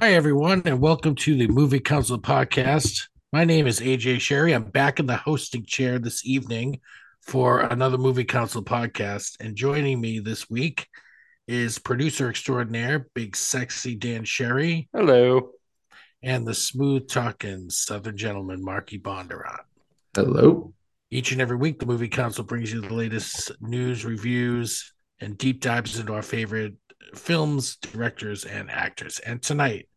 everyone, and welcome to the Movie Council podcast. My name is AJ Sherry. I'm back in the hosting chair this evening for another Movie Council podcast. And joining me this week is producer extraordinaire, big sexy Dan Sherry, Hello. and the smooth talking Southern gentleman, Marky Bondurant. Hello. Each and every week, the Movie Council brings you the latest news, reviews, and deep dives into our favorite films, directors, and actors. And tonight,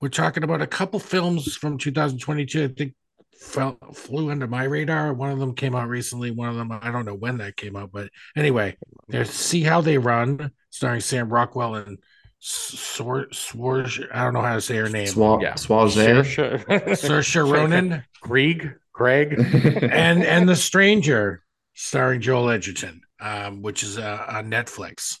we're talking about a couple films from 2022. I think fell, flew under my radar. One of them came out recently. One of them, I don't know when that came out, but anyway, there's See How They Run, starring Sam Rockwell and Swor Swarge. I don't know how to say her name. Swa- Yeah. Swaze. Saoirse Ronan. Grieg. Greg. and and the stranger starring joel edgerton um, which is uh, on netflix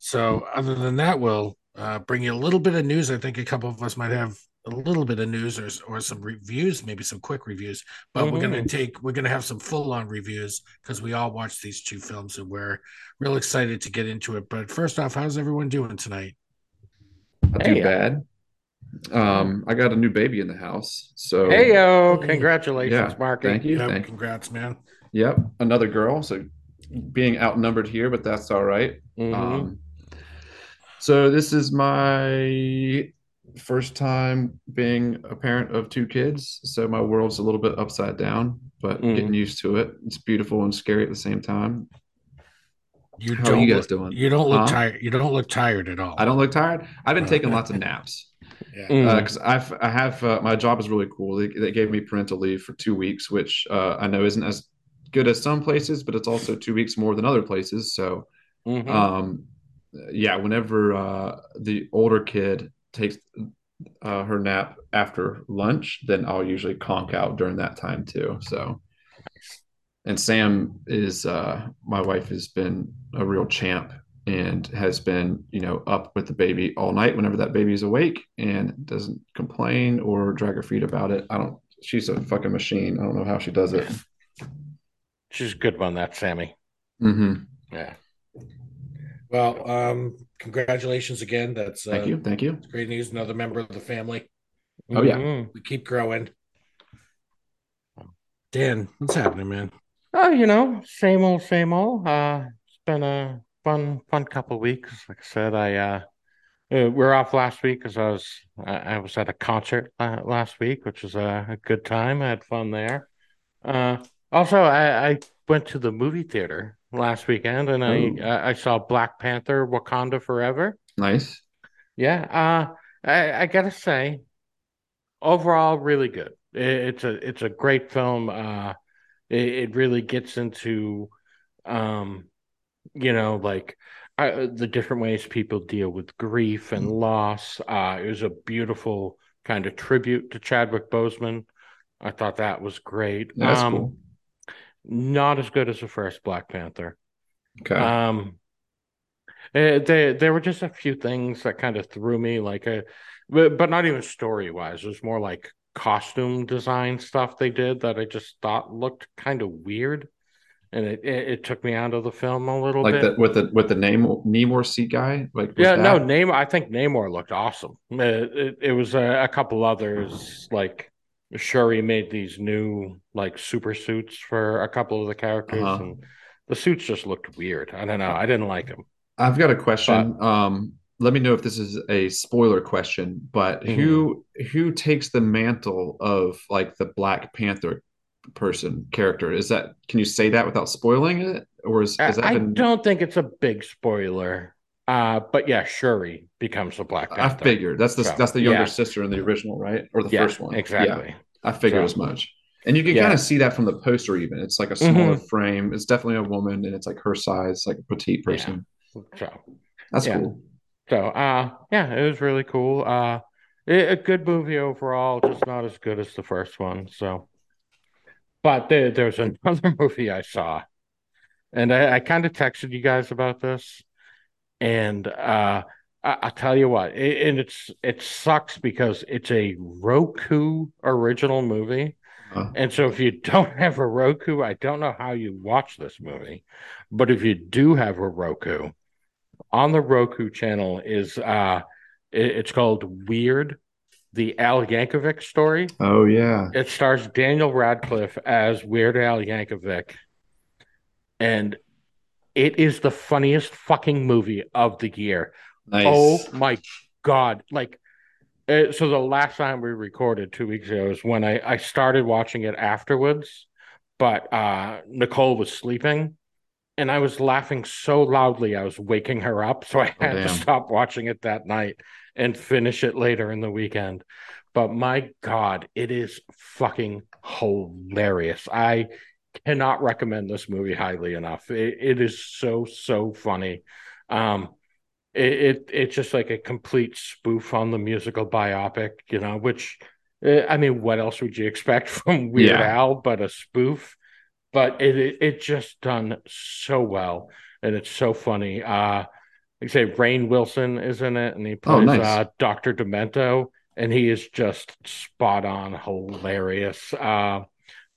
so other than that we'll uh, bring you a little bit of news i think a couple of us might have a little bit of news or, or some reviews maybe some quick reviews but we're going to take we're going to have some full-on reviews because we all watched these two films and we're real excited to get into it but first off how's everyone doing tonight Not too bad. Um, I got a new baby in the house. So hey yo! Congratulations, yeah, Marky. thank you. Yep, Thank congrats man Yep, another girl. So being outnumbered here, but that's all right. Mhm. Um, so this is my first time being a parent of two kids. So my world's a little bit upside down, but Mhm. getting used to it. It's beautiful and scary at the same time. you How are don't you guys look, doing? you don't look Huh? tired you don't look tired at all I don't look tired. I've been taking lots of naps. yeah. Mm. because I've I have uh, my job is really cool. They, they gave me parental leave for two weeks, which uh, I know isn't as good as some places, but it's also two weeks more than other places. So, Mhm. um, yeah, whenever uh, the older kid takes uh, her nap after lunch, then I'll usually conk out during that time too. So, and Sam is uh, my wife has been a real champ and has been you know up with the baby all night whenever that baby's awake and doesn't complain or drag her feet about it. I don't. She's a fucking machine. I don't know how she does it. She's a good one, that Sammy. hmm Yeah. Well, um, congratulations again. That's uh, Thank you. Thank you. great news. Another member of the family. Oh, yeah. Mhm. We keep growing. Dan, what's happening, man? Oh, you know, same old, same old. Uh, it's been a fun, fun couple of weeks. Like I said, I uh, uh, we were off last week because I was I, I was at a concert last week, which was a, a good time. I had fun there. Uh, also, I, I went to the movie theater last weekend and I Ooh. I I saw Black Panther: Wakanda Forever. Nice. Yeah, uh, I, I gotta say, overall, really good. It, it's a it's a great film. Uh, it, it really gets into, um, you know, like uh, the different ways people deal with grief and loss. Uh, it was a beautiful kind of tribute to Chadwick Boseman. I thought that was great. That's Um, cool. Not as good as the first Black Panther. Okay. Um, eh, there there were just a few things that kind of threw me, like a, but, but not even story wise. It was more like costume design stuff they did that I just thought looked kind of weird, and it, it it took me out of the film a little like bit. the with the with the name Nemor seat guy. Like Yeah, no, that- Namor. I think Namor looked awesome. It, it, it was a, a couple others like Shuri made these new like super suits for a couple of the characters, Uh-huh. and the suits just looked weird. I don't know. I didn't like them. I've got a question. um, let me know if this is a spoiler question, but who who takes the mantle of like the Black Panther person character? Is that can you say that without spoiling it, or is, I, is that I been- don't think it's a big spoiler. Uh, but yeah, Shuri becomes a Black I figured that's the So, that's the younger yeah. sister in the original, right, or the Yeah, first one? exactly. Yeah, I figured So- as much. And you can kind of see that from the poster. Even it's like a smaller Mhm. frame. It's definitely a woman, and it's like her size, like a petite person. So, That's cool. So, uh, yeah, it was really cool. Uh, a a good movie overall, just not as good as the first one. So, but there, there's another movie I saw, and I, I kind of texted you guys about this, and uh, I, I'll tell you what, it, and it's it sucks because it's a Roku original movie. Uh, And so, if you don't have a Roku, I don't know how you watch this movie, but if you do have a Roku, on the Roku channel is uh, it- it's called Weird, the Al Yankovic story. oh yeah. It stars Daniel Radcliffe as Weird Al Yankovic, and it is the funniest fucking movie of the year. Nice. Oh my god! Like, uh, so the last time we recorded two weeks ago is when I I started watching it afterwards, but uh Nicole was sleeping, and I was laughing so loudly I was waking her up, so I Oh, had to stop watching it that night and finish it later in the weekend. But my god, it is fucking hilarious. I cannot recommend this movie highly enough. It, it is so so funny. Um, it, it it's just like a complete spoof on the musical biopic, you know. Which, uh, I mean, what else would you expect from Weird Yeah. Al but a spoof? But it, it it just done so well, and it's so funny. Uh, like I say, Rainn Wilson is in it, and he Oh, plays nice. uh, Doctor Demento, and he is just spot on, hilarious. Uh,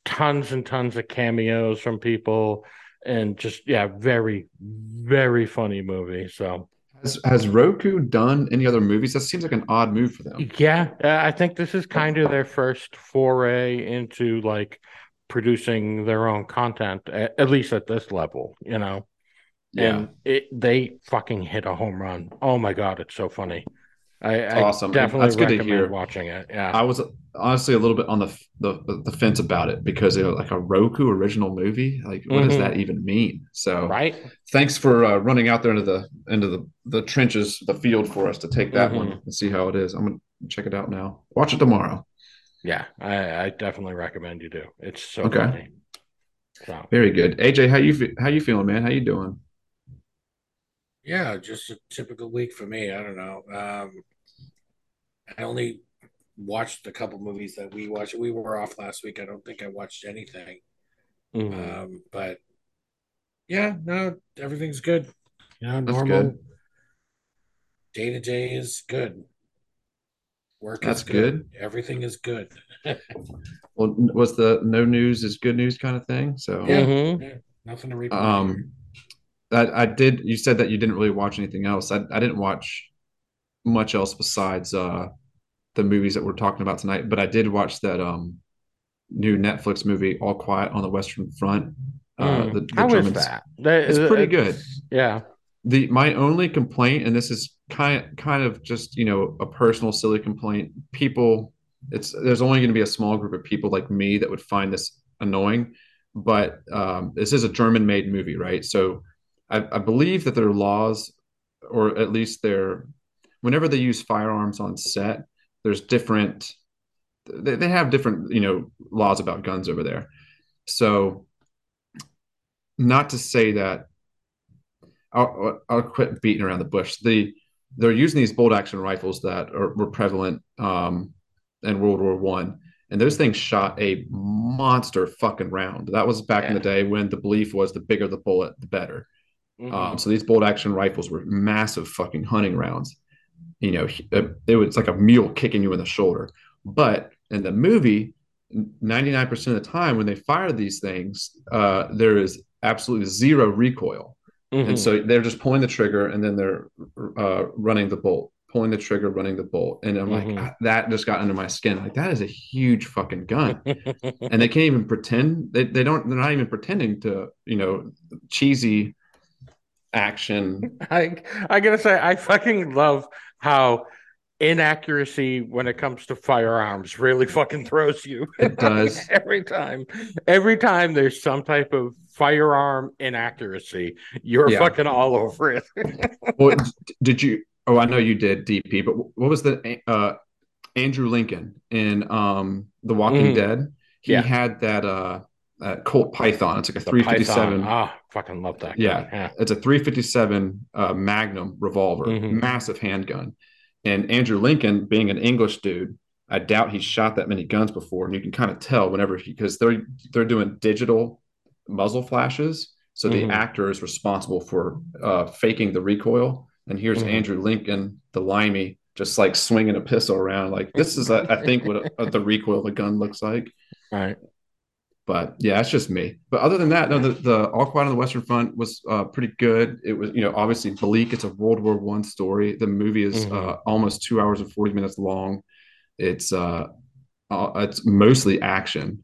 tons and tons of cameos from people, and just yeah, very very funny movie. So. Has, has Roku done any other movies? That seems like an odd move for them. Yeah, uh, I think this is kind of their first foray into like producing their own content, at, at least at this level, you know. Yeah. And it they fucking hit a home run. Oh my god, it's so funny. I, I awesome. definitely That's good to hear. watching it. Yeah. I was honestly a little bit on the the, the fence about it because it was like a Roku original movie. Like, what does Mhm. that even mean? So, right? thanks for uh, running out there into the into the the trenches, the field for us to take that Mhm. one and see how it is. I'm gonna check it out now. Watch it tomorrow. Yeah, I, I definitely recommend you do. It's so Okay. funny. So Very good. AJ, how you how you feeling, man? How you doing? Yeah, just a typical week for me. I don't know. Um, I only watched a couple movies that we watched. We were off last week. I don't think I watched anything. mhm. Um, but yeah, no, everything's good. You know, That's normal day to day is good. Work That's is good. Everything is good. Well, was the no news is good news kind of thing? So, Yeah. Mhm. Yeah, nothing to read. um, I, I did. You said that you didn't really watch anything else. I, I didn't watch much else besides uh the movies that we're talking about tonight. But I did watch that um new Netflix movie, All Quiet on the Western Front. Uh, Mm. the, the How is Germans- that? That- It's pretty it's- Yeah. The my only complaint, and this is kind kind of just you know a personal silly complaint. People, it's there's only going to be a small group of people like me that would find this annoying. But um, this is a German-made movie, right? So I, I believe that their laws, or at least their, whenever they use firearms on set, there's different. They, they have different you know laws about guns over there. So, not to say that I'll, I'll quit beating around the bush. The they're using these bolt action rifles that are, were prevalent um, in World War One, and those things shot a monster fucking round. That was back in the day when the belief was the bigger the bullet, the better. Mhm. Um, so these bolt action rifles were massive fucking hunting rounds. You know, it, it was like a mule kicking you in the shoulder. But in the movie, 99% of the time when they fire these things, uh, there is absolutely zero recoil. Mhm. And so they're just pulling the trigger and then they're uh, running the bolt, pulling the trigger, running the bolt. And I'm like, Mhm. "Ah, that just got under my skin. Like, that is a huge fucking gun. and they can't even pretend. They, they don't, they're not even pretending to, you know, cheesy action. I I gotta say, I fucking love how inaccuracy when it comes to firearms really fucking throws you. It does. every time. Every time there's some type of firearm inaccuracy, you're Yeah. fucking all over it. Well, did you? Oh, I know you did, DP. But what was the uh, Andrew Lincoln in um, The Walking Mhm. Dead? He Yeah. had that. Uh, uh, Colt Python. It's like a The 357. Python. Ah, fucking love that. Yeah. yeah. It's a 357 uh, Magnum revolver, Mhm. massive handgun. And Andrew Lincoln, being an English dude, I doubt he's shot that many guns before. And you can kind of tell whenever he because they're they're doing digital muzzle flashes. So the Mhm. actor is responsible for uh, faking the recoil. And here's Mhm. Andrew Lincoln, the limey, just like swinging a pistol around. Like this is, I I think, what a, the recoil of a gun looks like. Right. But yeah, it's just me. But other than that, no, the, the All Quiet on the Western Front was uh, pretty good. It was, you know, obviously bleak. It's a World War One story. The movie is Mhm. uh, almost two hours and forty minutes long. It's uh, uh, it's mostly action.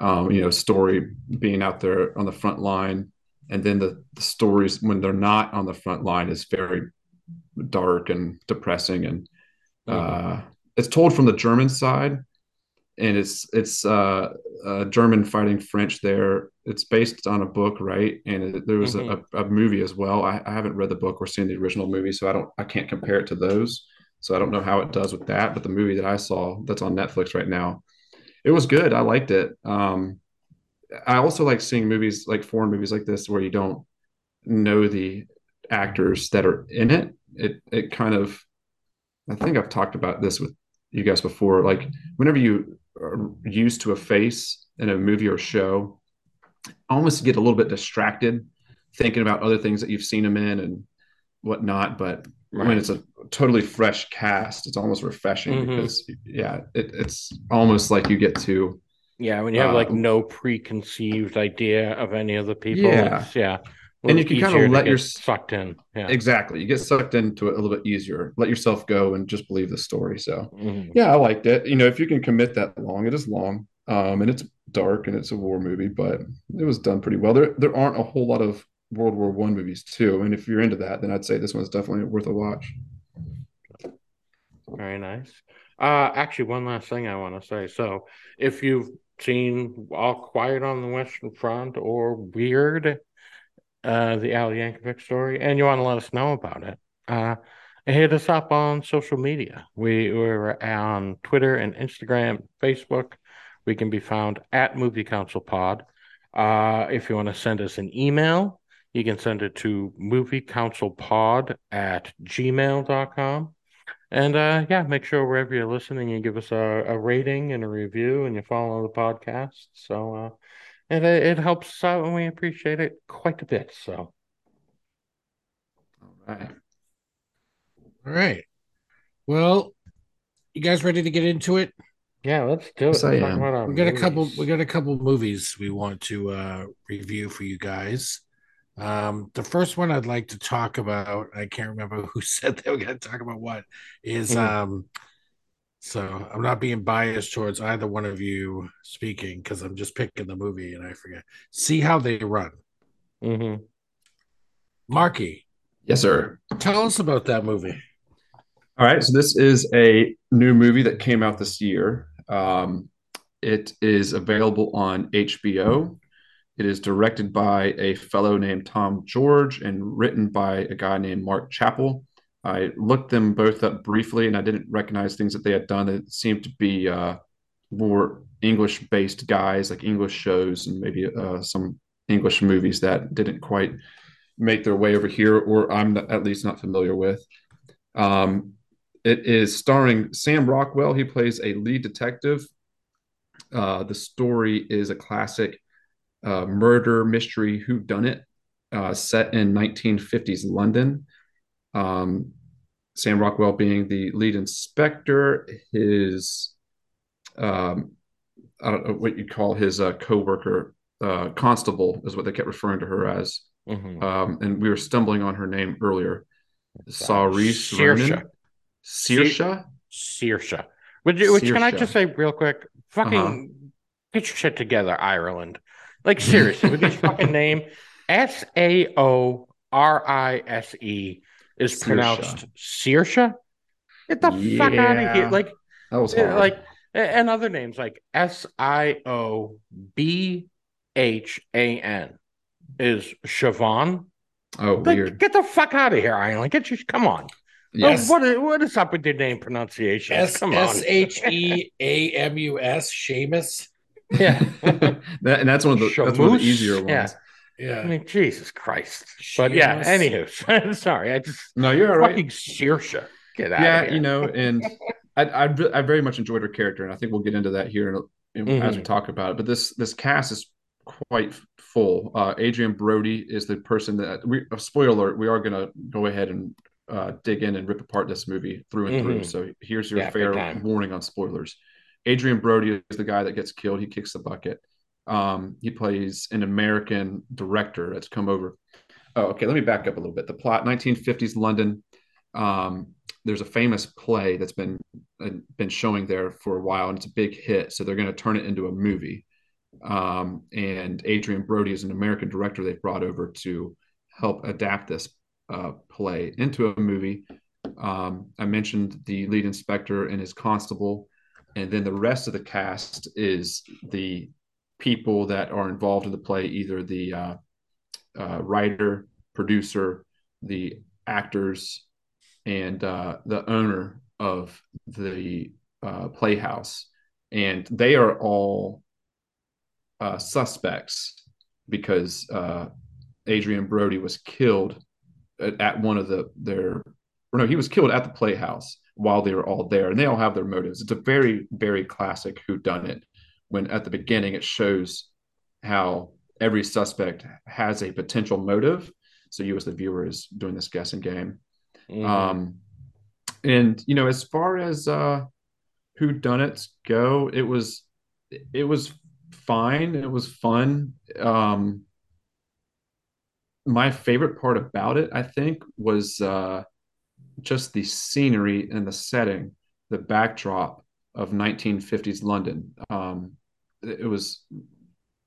Um, you know, story being out there on the front line, and then the, the stories when they're not on the front line is very dark and depressing, and uh, it's told from the German side, and it's it's uh, uh, German fighting French there. It's based on a book, right? And it, there was Mhm. a, a movie as well. I, I haven't read the book or seen the original movie, so I don't I can't compare it to those. So I don't know how it does with that. But the movie that I saw that's on Netflix right now, it was good. I liked it. Um, I also like seeing movies like foreign movies like this where you don't know the actors that are in it. It it kind of I think I've talked about this with you guys before. Like whenever you used to a face in a movie or show, almost get a little bit distracted thinking about other things that you've seen them in and whatnot. But when Right. it's a totally fresh cast, it's almost refreshing Mhm. because yeah, it, it's almost like you get to Yeah, when you have like Uh, no preconceived idea of any of the people, Yeah. it's, yeah, And you can kinda let get your- sucked in. Yeah, exactly you get sucked into it a little bit easier. Let yourself go and just believe the story. So Mhm. yeah, I liked it. You know, if you can commit that long, it is long, um, and it's dark and it's a war movie, but it was done pretty well. There, there aren't a whole lot of World War One movies too, and if you're into that, then I'd say this one's definitely worth a watch. Very nice. Uh, actually, one last thing I want to say. So, if you've seen All Quiet on the Western Front or Weird, uh, the Al Yankovic story, and you want to let us know about it, uh, hit us up on social media. We we're on Twitter and Instagram, Facebook. We can be found at Movie Council Pod. Uh, if you want to send us an email, you can send it to moviecouncilpod at gmail.com. And uh, yeah, make sure wherever you're listening, you give us a, a rating and a review, and you follow the podcast. So uh, it it helps us out, and we appreciate it quite a bit. So All right. All right. Well, you guys ready to get into it? yeah, let's do it. Yes, I am. We got a couple. We got a couple movies we want to uh, review for you guys. Um, the first one I'd like to talk about. I can't remember who said they were going to talk about what. Is Mm. um. So I'm not being biased towards either one of you speaking because I'm just picking the movie and I forget. See how they run. Mhm. Marky, Yes, sir. tell us about that movie. All right, so this is a new movie that came out this year. Um, it is available on HBO. It is directed by a fellow named Tom George and written by a guy named Mark Chappell. I looked them both up briefly and I didn't recognize things that they had done. It seemed to be uh, more English based guys, like English shows and maybe uh, some English movies that didn't quite make their way over here, or I'm not- at least not familiar with. Um, it is starring Sam Rockwell. He plays a lead detective. Uh, the story is a classic uh, murder mystery whodunit uh, set in 1950s London. Um, Sam Rockwell being the lead inspector, his um, I don't know what you call his uh, co-worker uh, constable is what they kept referring to her as. Mhm. Um, and we were stumbling on her name earlier. Saoirse Saoirse. Ronan. Saoirse? Saoirse. Which, which can I just say real quick? Fucking Uh-huh. get your shit together, Ireland. Like seriously, with this fucking name, S A O R I S E is Saoirse. pronounced Saoirse. Get the fuck out of here! Like, That was hard. like, and other names like S I O B H A N is Siobhan. oh, Like, weird. get the fuck out of here, Ireland! Get you, come on. Yes. Oh, what is, what is up with your name pronunciation? S Come on. S H E A M U S, Seamus. Yeah. that, and that's one of the that's one of the easier ones. Yeah. Yeah. I mean, Jesus Christ. But yeah, Shameless. anywho, sorry, I just No, you're all right. fucking Saoirse. Get out yeah, of here. you know, and I, I I very much enjoyed her character, and I think we'll get into that here in, in- as we Mhm. talk about it. But this this cast is quite full. Uh, Adrien Brody is the person that we. Uh, spoiler alert: we are going to go ahead and uh, dig in and rip apart this movie through and through. Mhm. So here's your Yeah, fair warning on spoilers. Adrien Brody is the guy that gets killed. He kicks the bucket. Um, he plays an American director that's come over. Oh, okay. Let me back up a little bit. The plot: 1950s London. Um, there's a famous play that's been uh, been showing there for a while, and it's a big hit. So they're going to turn it into a movie. Um, and Adrien Brody is an American director they've brought over to help adapt this uh, play into a movie. Um, I mentioned the lead inspector and his constable, and then the rest of the cast is the people that are involved in the play, either the uh, uh, writer, producer, the actors, and uh, the owner of the uh, playhouse, and they are all uh, suspects because uh, Adrien Brody was killed at, at one of the their no, he was killed at the playhouse while they were all there, and they all have their motives. It's a very very classic who done it. When at the beginning it shows how every suspect has a potential motive, so you as the viewer is doing this guessing game. Mhm. Um, and you know, as far as uh, who done it go, it was it was fine. It was fun. Um, my favorite part about it, I think, was uh, just the scenery and the setting, the backdrop of 1950s London. Um, it, was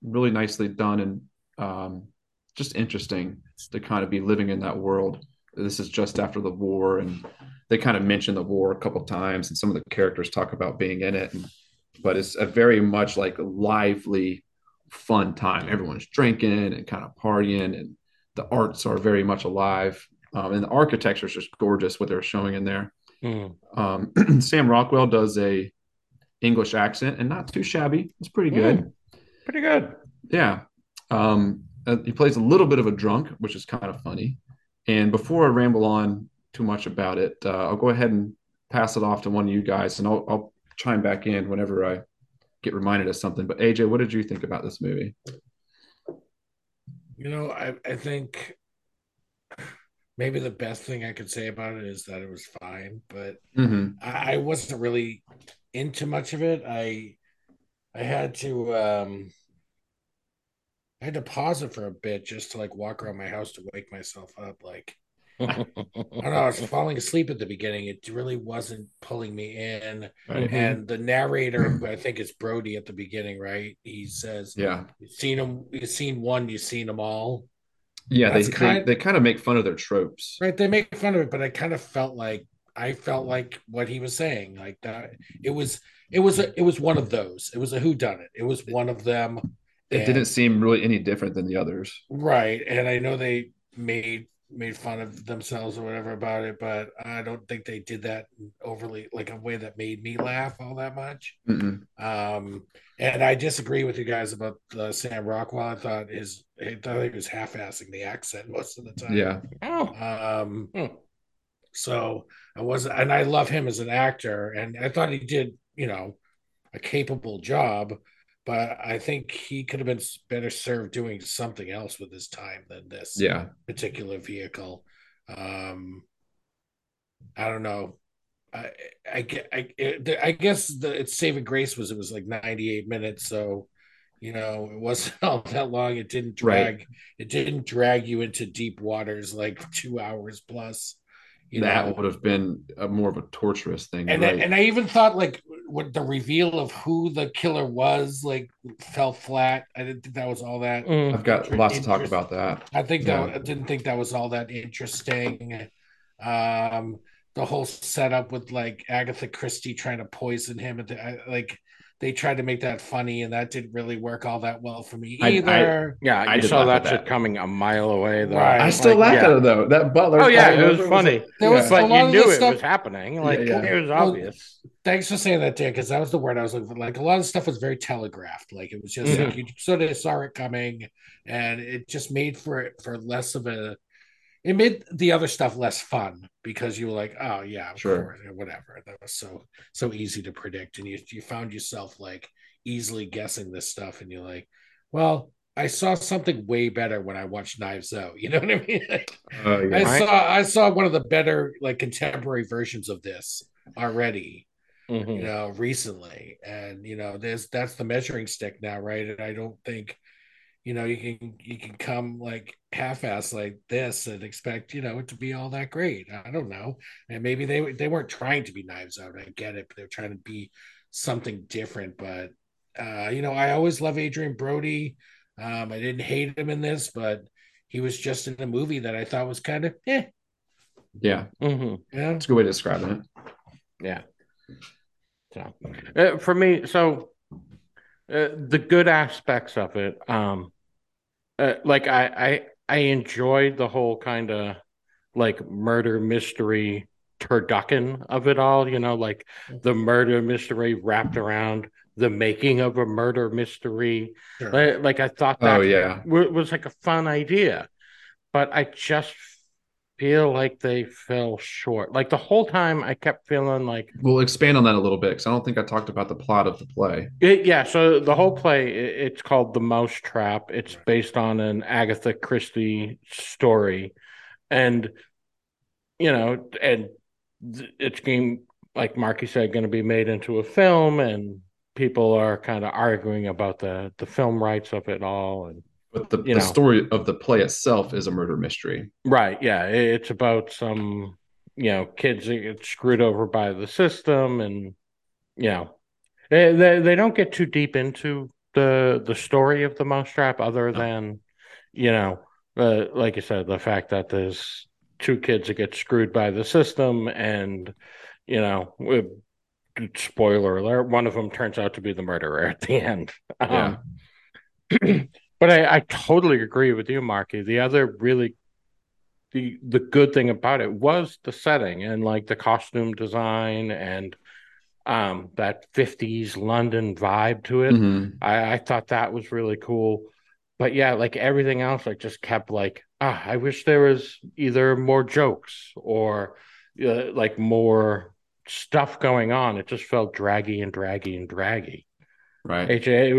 really nicely done and um, just interesting to kind of be living in that world. This is just after the war, and they kind of mention the war a couple times, and some of the characters talk about being in it. And, but it's a very much like lively, fun time. Everyone's drinking and kind of partying, and the arts are very much alive. Um, and the architecture is just gorgeous what they're showing in there. Mhm. Um, Sam Rockwell does a English accent and not too shabby. It's pretty good. Pretty good. Yeah. Um, uh, he plays a little bit of a drunk, which is kind of funny. And before I ramble on too much about it, uh, I'll go ahead and pass it off to one of you guys, and I'll, I'll chime back in whenever I get reminded of something. But AJ, what did you think about this movie? You know, I, I think maybe the best thing I could say about it is that it was fine, but Mm-hmm. I, I wasn't really into much of it. I I had to um I had to pause it for a bit just to like walk around my house to wake myself up. Like I don't know, I was falling asleep at the beginning. It really wasn't pulling me in. Right. And the narrator, I think it's Brody at the beginning, right? He says, Yeah. You've seen them, you've seen one, you've seen them all. Yeah. They, That's they, kind- they kind of make fun of their tropes. Right. They make fun of it, but I kind of felt like I felt like what he was saying. Like that it was it was a it was one of those. It was a who done it. It was one of them. It And- didn't seem really any different than the others. right. And I know they made made fun of themselves or whatever about it, but I don't think they did that overly like a way that made me laugh all that much. Mm-mm. Um, and I disagree with you guys about uh, Sam Rockwell. I thought his I thought he was half-assing the accent most of the time. Yeah. oh, Um, Hmm. So I wasn't, and I love him as an actor, and I thought he did, you know, a capable job, but I think he could have been better served doing something else with his time than this Yeah. particular vehicle. Um, I don't know. I I I, it- I guess the its saving grace was it was like 98 minutes, so you know it wasn't all that long. It didn't drag. Right. It didn't drag you into deep waters like two hours plus. You that know, would have been a, more of a torturous thing. and right? I, and I even thought like what the reveal of who the killer was like fell flat. I didn't think that was all that. Mm. I've got lots to talk about that. I think that Yeah. I didn't think that was all that interesting. Um, the whole setup with like Agatha Christie trying to poison him, at the, I, like they tried to make that funny, and that didn't really work all that well for me I- I- either. Yeah, I you saw laugh that shit coming a mile away. Though. Right. I still like, laugh yeah. at it though. That butler. Oh yeah, it was over funny. like- There was yeah. but a lot you knew the it stuff- was happening. Like Yeah, yeah. it was Well, obvious. thanks for saying that, Dan, because that was the word I was looking for. Like a lot of stuff was very telegraphed. Like it was just like you sort of saw it coming, and it just made for it for less of a. It made the other stuff less fun because you were like, oh yeah, Sure. course, whatever. That was so so easy to predict, and you you found yourself like easily guessing this stuff, and you're like, well, I saw something way better when I watched Knives Out. You know what I mean? Like, Uh, yeah. I saw I saw one of the better like contemporary versions of this already Mhm. you know recently and you know there's that's the measuring stick now right and i don't think you know you can you can come like half-ass like this and expect you know it to be all that great i don't know and maybe they they weren't trying to be knives out i get it but they're trying to be something different but uh you know i always love adrien brody um i didn't hate him in this but he was just in a movie that i thought was kind of eh yeah, Mhm. you know? that's a good way to describe it. Yeah. So uh, for me, so uh, the good aspects of it, um, uh, like I, I, I enjoyed the whole kind of like murder mystery turducken of it all. You know, like the murder mystery wrapped around the making of a murder mystery. Sure. Like, like I thought that Oh yeah, wa- was like a fun idea, but I just feel like they fell short. Like the whole time, I kept feeling like we'll expand on that a little bit because I don't think I talked about the plot of the play. It, yeah, so the whole play it's called The Mousetrap. It's based on an Agatha Christie story, and you know, and it's being like Marky said, going to be made into a film, and people are kind of arguing about the the film rights of it all. And But the, the story of the play itself is a murder mystery. right, yeah, it's about some you know kids that get screwed over by the system, and you know, they they, they don't get too deep into the the story of the mousetrap other than you know uh, like you said the fact that there's two kids that get screwed by the system and you know with- spoiler alert one of them turns out to be the murderer at the end Yeah. but I, I totally agree with you marky the other really the the good thing about it was the setting and like the costume design and um that 50s london vibe to it Mhm. I, I thought that was really cool. But yeah, like everything else, I just kept like, ah, I wish there was either more jokes or uh, like more stuff going on. It just felt draggy and draggy and draggy. Right. AJ,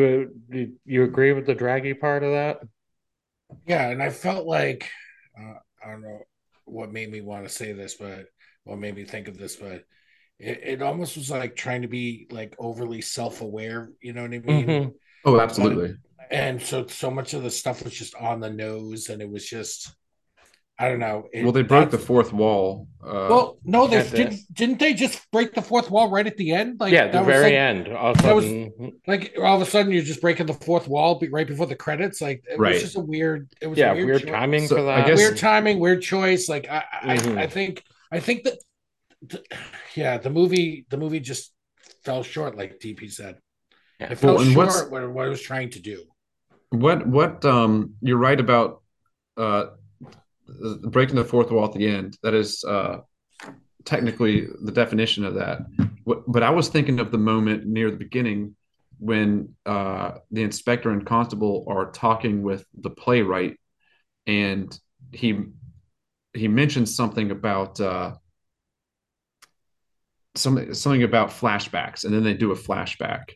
do you agree with the draggy part of that? Yeah, and I felt like uh, I don't know what made me want to say this, but what made me think of this, but it, it almost was like trying to be like overly self-aware, you know what I mean? Mhm. Oh, absolutely. And so so much of the stuff was just on the nose, and it was just I don't know. It- well, they broke the fourth wall. Uh, Well, no, they didn't. Didn't they just break the fourth wall right at the end? Like yeah, the very like, end. All of a that was- sudden, Like all of a sudden, you're just breaking the fourth wall right before the credits. Like it Right. was just a weird. It was yeah, a weird, weird timing So, for I that. guess- weird timing, weird choice. Like I, Mhm. I, I think, I think that, th- yeah, the movie, the movie just fell short, like DP said. Yeah. It fell Well, short what, what it was trying to do. what what um you're right about uh breaking the fourth wall at the end that is uh technically the definition of that. But i was thinking of the moment near the beginning when uh the inspector and constable are talking with the playwright and he he mentions something about uh something something about flashbacks and then they do a flashback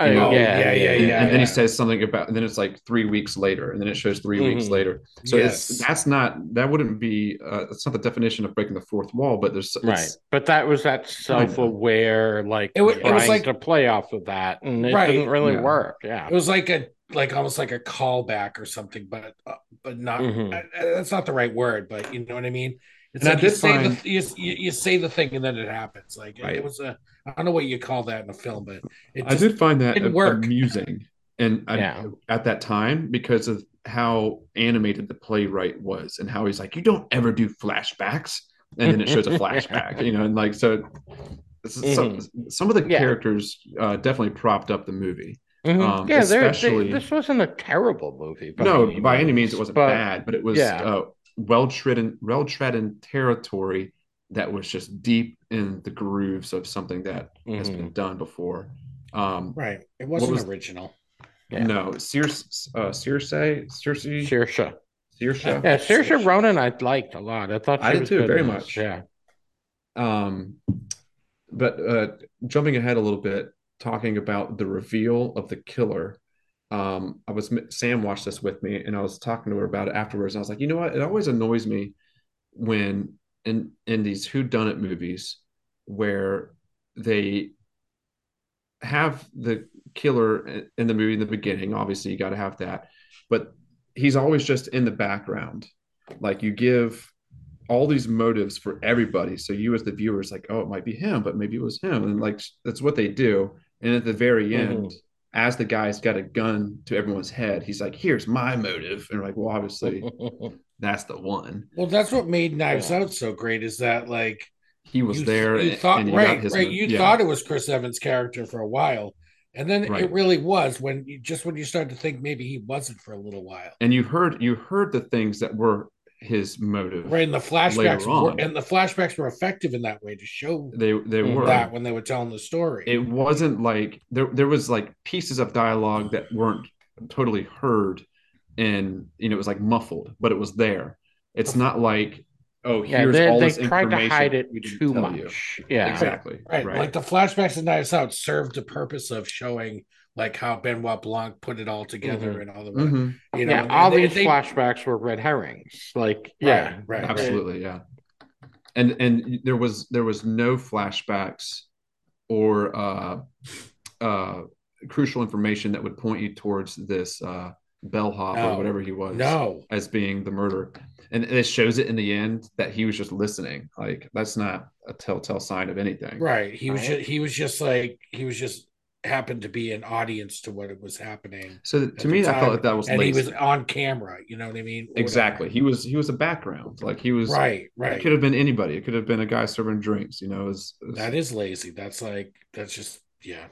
You know, yeah, yeah, yeah, and, yeah, and then he says something about and then it's like three weeks later and then it shows 3 weeks Mhm. later so Yes. it's that's not that wouldn't be uh that's not the definition of breaking the fourth wall but there's Right, but that was that self-aware, like It wa- it was like- to play off of that, and it Right, didn't really yeah. work. Yeah, It was like a, like almost like a callback or something, but, uh, but not. Mhm. uh, that's not the right word, but you know what I mean. It's And I like you say find- the you, you, you say the thing and then it happens. Like Right. it was a I don't know what you call that in a film, but it i did find that didn't work. amusing and I, at that time because of how animated the playwright was and how he's like you don't ever do flashbacks and then it shows a flashback you know and like so some, some of the Mm-hmm. Yeah. characters uh, definitely propped up the movie Mhm. um, yeah. there- they- especially- this wasn't a terrible movie. By no, any by any means, means it wasn't but- bad, but it was yeah. uh, well trodden, well trodden territory that was just deep in the grooves of something that has been done before. Um, Right. It wasn't was- original. Yeah. No, Circe, uh, Circe, Circe, Saoirse. Saoirse. Yeah, Saoirse Ronan I liked a lot. I thought she I did was too, good very much. this. Yeah. Um, but uh, jumping ahead a little bit, talking about the reveal of the killer. Um, I was Sam watched this with me, and I was talking to her about it afterwards. And I was like, you know what? It always annoys me when in in these who done it movies where they have the killer in the movie in the beginning. Obviously, you got to have that, but he's always just in the background. Like you give all these motives for everybody. So you as the viewer is like, oh, it might be him, but maybe it was him. And like that's what they do. And at the very Mhm. end, as the guy's got a gun to everyone's head, he's like, here's my motive. And like, well, obviously that's the one. Well, that's what made Knives Yeah. Out so great is that like He was you, there. You thought and right, his right. You yeah. thought it was Chris Evans' character for a while, and then Right. it really was when you just when you started to think maybe he wasn't for a little while. and you heard you heard the things that were his motive. Right, and the flashbacks were, and the flashbacks were effective in that way to show They they Mhm. were that when they were telling the story. it wasn't like there there was like pieces of dialogue that weren't totally heard and you know it was like muffled but it was there it's not like oh Yeah, here's they, all they this tried to hide it too much. you. Yeah. exactly right, right, like the flashbacks in Knives Out served the purpose of showing like how Benoit Blanc put it all together and all the Mhm. you know yeah, all they- these they- flashbacks were red herrings. Like, yeah, right, right. absolutely yeah and and there was there was no flashbacks or uh uh crucial information that would point you towards this uh bellhop No. or whatever he was No, as being the murderer. And it shows it in the end that he was just listening. Like that's not a telltale sign of anything. right. He was Right. just he was just like he was just happened to be an audience to what it was happening. So to me, I felt like that was and he was on camera. You know what I mean? Or exactly. whatever. He was he was a background. Like he was Right, right It could have been anybody. It could have been a guy serving drinks. You know, it was, it was- That is lazy. That's like that's just yeah.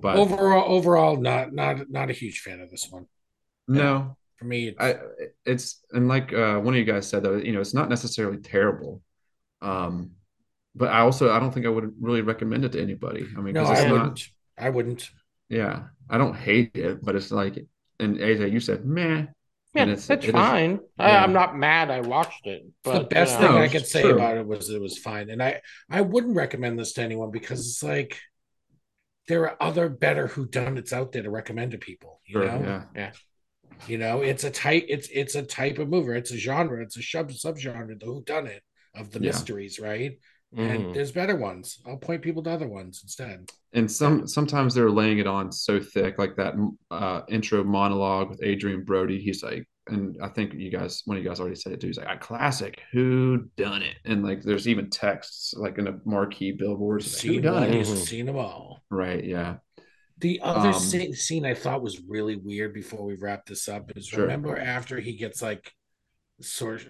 But overall, overall, not not not a huge fan of this one. no, For me, it's, I it's and like uh, one of you guys said though, you know, it's not necessarily terrible. Um, but I also I don't think I would really recommend it to anybody. I mean, no, it's I not. wouldn't. I wouldn't. Yeah, I don't hate it, but it's like, and AJ, you said meh. Yeah, it's, it's- it is- fine. I, yeah. I'm not mad. I watched it, but the best you thing I could say true. about it was it was fine, and I I wouldn't recommend this to anyone because it's like there are other better whodunits out there to recommend to people. You Sure, know, yeah. you know, it's a type. It's it's a type of movie. It's a genre. It's a sub subgenre. The whodunit of the Yeah. mysteries, right? mhm. And there's better ones. I'll point people to other ones instead. And some sometimes they're laying it on so thick, like that uh, intro monologue with Adrien Brody. He's like, and I think you guys, one of you guys already said it too. He's like, a classic. Who done it? And like, there's even texts like in a marquee billboards. like, Who done it? you've Mhm. seen them all. Right. Yeah. The other Um, scene, scene I thought was really weird before we wrap this up is Sure. remember after he gets like sort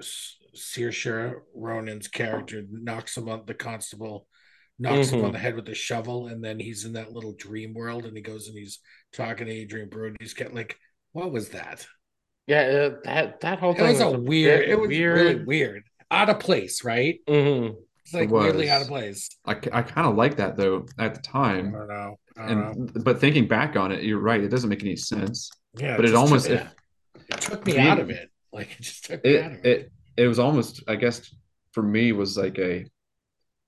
Saoirse Ronan's character knocks him on the constable knocks him Mhm. on the head with a shovel and then he's in that little dream world and he goes and he's talking to Adrien Brody he's get like what was that yeah, uh, that that whole it thing was a weird it was really weird out of place right Mhm. it's like It was. weirdly out of place I, I kind of like that though at the I time. don't know I don't know but thinking back on it, you're right. It doesn't make any sense. yeah But it just almost took, it, it took me being- out of it like it just took me out of it it it was almost I guess for me was like a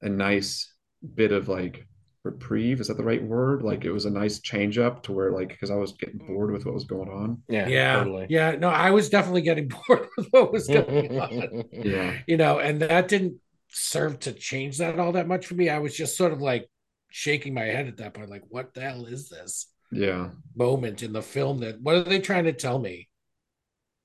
a nice bit of like reprieve is that the right word? Like it was a nice change up to where like because I was getting bored with what was going on. Yeah, yeah. totally. yeah no i was definitely getting bored with what was going on. Yeah. You know and that didn't serve to change that all that much for me. I was just sort of like shaking my head at that point like what the hell is this yeah. moment in the film that what are they trying to tell me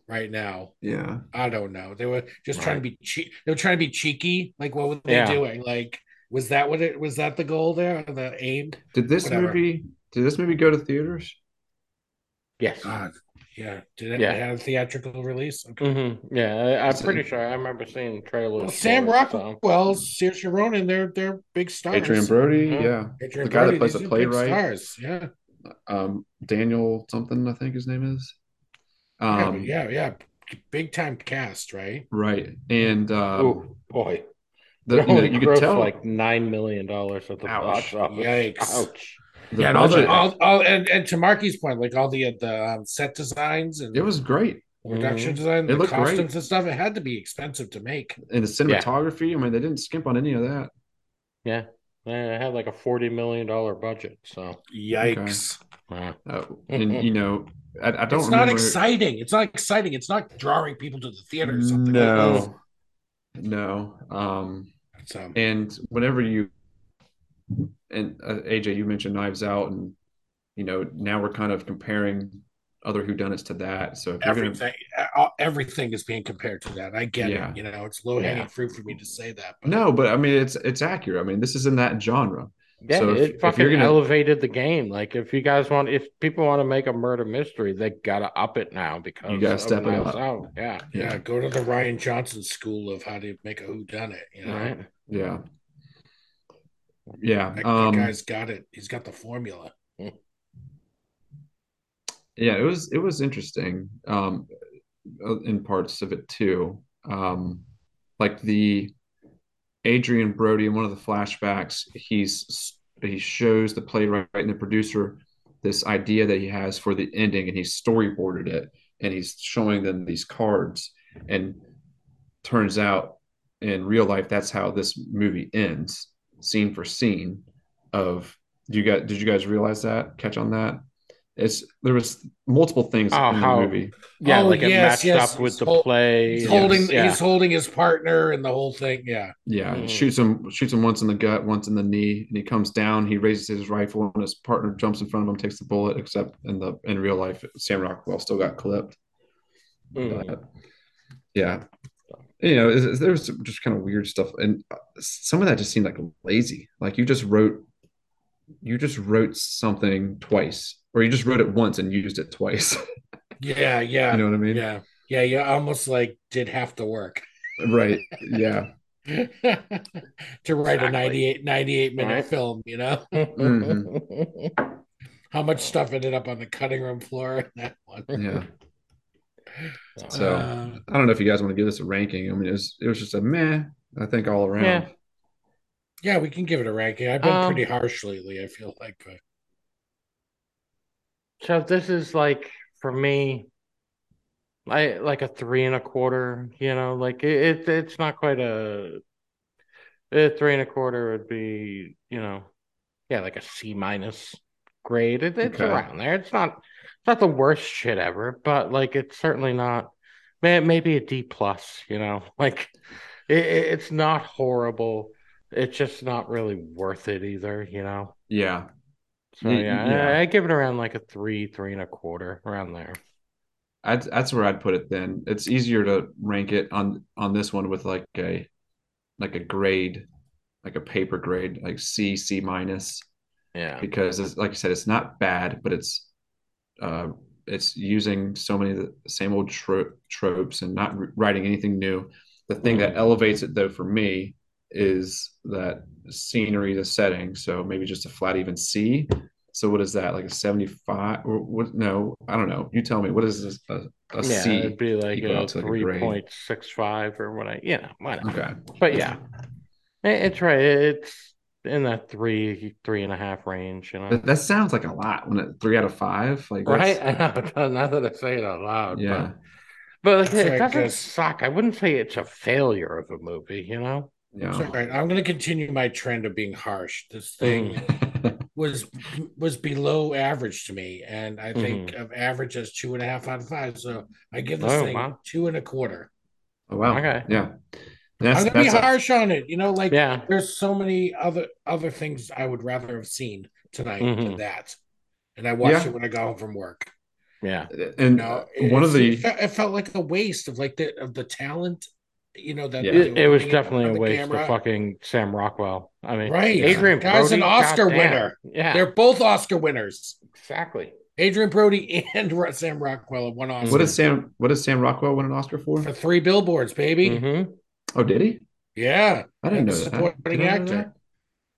right now? Yeah. I don't know. They were just trying to be cheap they were trying to be cheeky like what were they Yeah. doing? Like was that what it was that the goal there or the aim did this Whatever. movie did this movie go to theaters Yes. god yeah did it Yeah. have a theatrical release okay Mhm. Yeah, I, I'm pretty sure I remember seeing trailers. Well, Sam for it, so- Rockwell, Saoirse Ronan, they're they're big stars. Adrien Brody Mhm. yeah Adrien The guy that plays these the playwright. stars. Yeah. um Daniel something I think his name is yeah, um yeah, yeah. Big time cast, right? right and um oh boy, the, you, know, only you could grossed tell like nine million dollars at the Ouch. box office. Yikes. Ouch. the yeah, and all, the, all, all and, and to Marky's point, like all the the um, set designs and it was great. production Mhm. design, It the looked great. costumes and stuff. It had to be expensive to make. And the cinematography, I mean, they didn't skimp on any of that. Yeah, they had like a forty million dollar budget. So Yikes! wow. Uh, and you know, I, I don't It's not exciting. It's not exciting. It's not drawing people to the theater or something. No, no. Um, So and whenever you and uh, AJ, you mentioned Knives Out, and you know, now we're kind of comparing other whodunits to that. So if you're gonna, everything, uh, everything is being compared to that. I get Yeah. it. You know, it's low hanging Yeah. fruit for me to say that. But no, but I mean, it's it's accurate. I mean, this is in that genre. Yeah, So if- it if fucking you're gonna- elevated the game. Like, if you guys want, if people want to make a murder mystery, they gotta up it now because You gotta step it up. Out. Yeah, yeah, go to the Rian Johnson school of how to make a who done it. You know, right. Yeah, yeah. that, that Um, guy's got it. He's got the formula. yeah it was it was interesting um in parts of it too um like the adrien brody in one of the flashbacks he's he shows the playwright and the producer this idea that he has for the ending and he's storyboarded it and he's showing them these cards. And turns out in real life that's how this movie ends scene for scene of do you guys did you guys realize that catch on that it's there was multiple things Oh, in the how- movie Yeah, Oh, like it yes, matched yes. up with the He's hol- play. He's Yes. holding. Yeah. He's holding his partner and the whole thing. Yeah. yeah Mhm. shoots him shoots him once in the gut once in the knee and he comes down he raises his rifle and his partner jumps in front of him takes the bullet except in the in real life sam rockwell still got clipped. But, yeah you know it's- it's- there was just kind of weird stuff and some of that just seemed like lazy like you just wrote you just wrote something twice or you just wrote it once and used it twice Yeah. Yeah. you know what i mean Yeah. Yeah. You almost like did have to work right yeah to write a Exactly. 98, 98 minute Right. film. You know Mm-hmm. how much stuff ended up on the cutting room floor in that one. yeah so Uh, i don't know if you guys want to give this a ranking i mean it was it was just a meh i think all around Yeah. yeah, we can give it a ranking. I've been Um, pretty harsh lately. I feel like. But So this is like for me, I like a three and a quarter. You know, like it, it it's not quite a, a three and a quarter would be you know, yeah, like a C minus grade. It, it's Okay. around there. It's not it's not the worst shit ever, but like it's certainly not. May maybe a D plus. You know, like it, it- it's not horrible. It's just not really worth it either. You know. yeah So yeah, yeah. I, I give it around like a three, three and a quarter, around there. I'd, that's where I'd put it then. It's easier to rank it on on this one with like a like a grade, like a paper grade, like C, C minus, Yeah. because it's like I said, it's not bad, but it's uh it's using so many of the same old tro- tropes and not r- writing anything new. The thing that elevates it though for me is that scenery, the setting. So maybe just a flat even C. So what is that? Like a 75 or what? No, I don't know. You tell me. What is this? A, a yeah, C? it'd be like equal a out to, like, a three grade? point six five or what I, you know, whatever. Okay. But yeah, it's right. It's in that three, three and a half range, you know. That, that sounds like a lot when it three out of five. Like Right? that's- I know. Not that I say it out loud. Yeah. But, but like, it right, doesn't 'cause- suck. I wouldn't say it's a failure of a movie, you know? Yeah. It's all right. I'm going to continue my trend of being harsh. This thing Mm. was was below average to me, and I think Mm-hmm. of average as two and a half out of five. So I give this Oh, thing wow. two and a quarter. oh wow. Okay. Yeah. That's, I'm going to be that's a- harsh on it. You know, like Yeah. there's so many other other things I would rather have seen tonight than Mhm. that, and I watched Yeah. it when I got home from work. Yeah. and No, one of the it, felt, it felt like a waste of like the of the talent. You know that Yeah. It, it was definitely a waste camera. of fucking Sam Rockwell. I mean, Right. Adrien Guy's an Oscar goddamn. winner. Yeah, They're both Oscar winners. exactly. Adrien Brody and Sam Rockwell have won Oscar what does Sam what does Sam Rockwell win an Oscar for? for three billboards, baby. Mhm. Oh, did he? Yeah, I didn't know that. Supporting Did actor. that?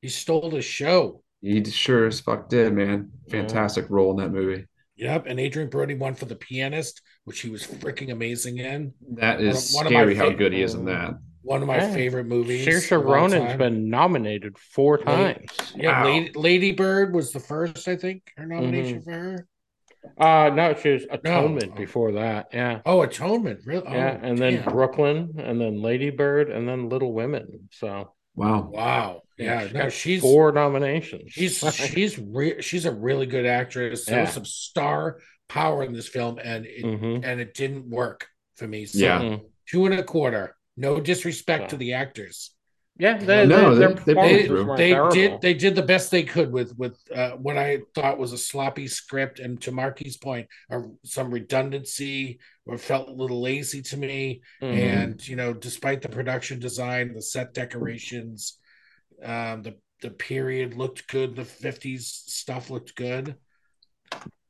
He stole the show. He sure as fuck did, man. Fantastic role in that movie. Yep, and Adrien Brody won for The Pianist, which he was freaking amazing in. That is One of- one scary how favorite- good he is in that. One of my Yeah. favorite movies. Saoirse of all Ronan's been nominated four Lady- times. Yeah, Wow. Lady, Lady Bird was the first, I think, her nomination Mhm. for her. Uh no, she was Atonement Oh. before that. Yeah. Oh, Atonement, really? yeah, oh, and then damn. Brooklyn, and then Lady Bird, and then Little Women. So Wow. Wow. Yeah, she's no, she's four nominations. she's she's re- she's a really good actress. There was some star power in this film, and it Mhm. and it didn't work for me. So Yeah. Mhm. two and a quarter. No disrespect to the actors. Yeah, they, No, they, their they- they performances through. weren't they did they did the best they could with with uh, what I thought was a sloppy script, and to Marky's point, uh, some redundancy or felt a little lazy to me. Mhm. And you know, despite the production design, the set decorations, um, the the period looked good. The fifties stuff looked good.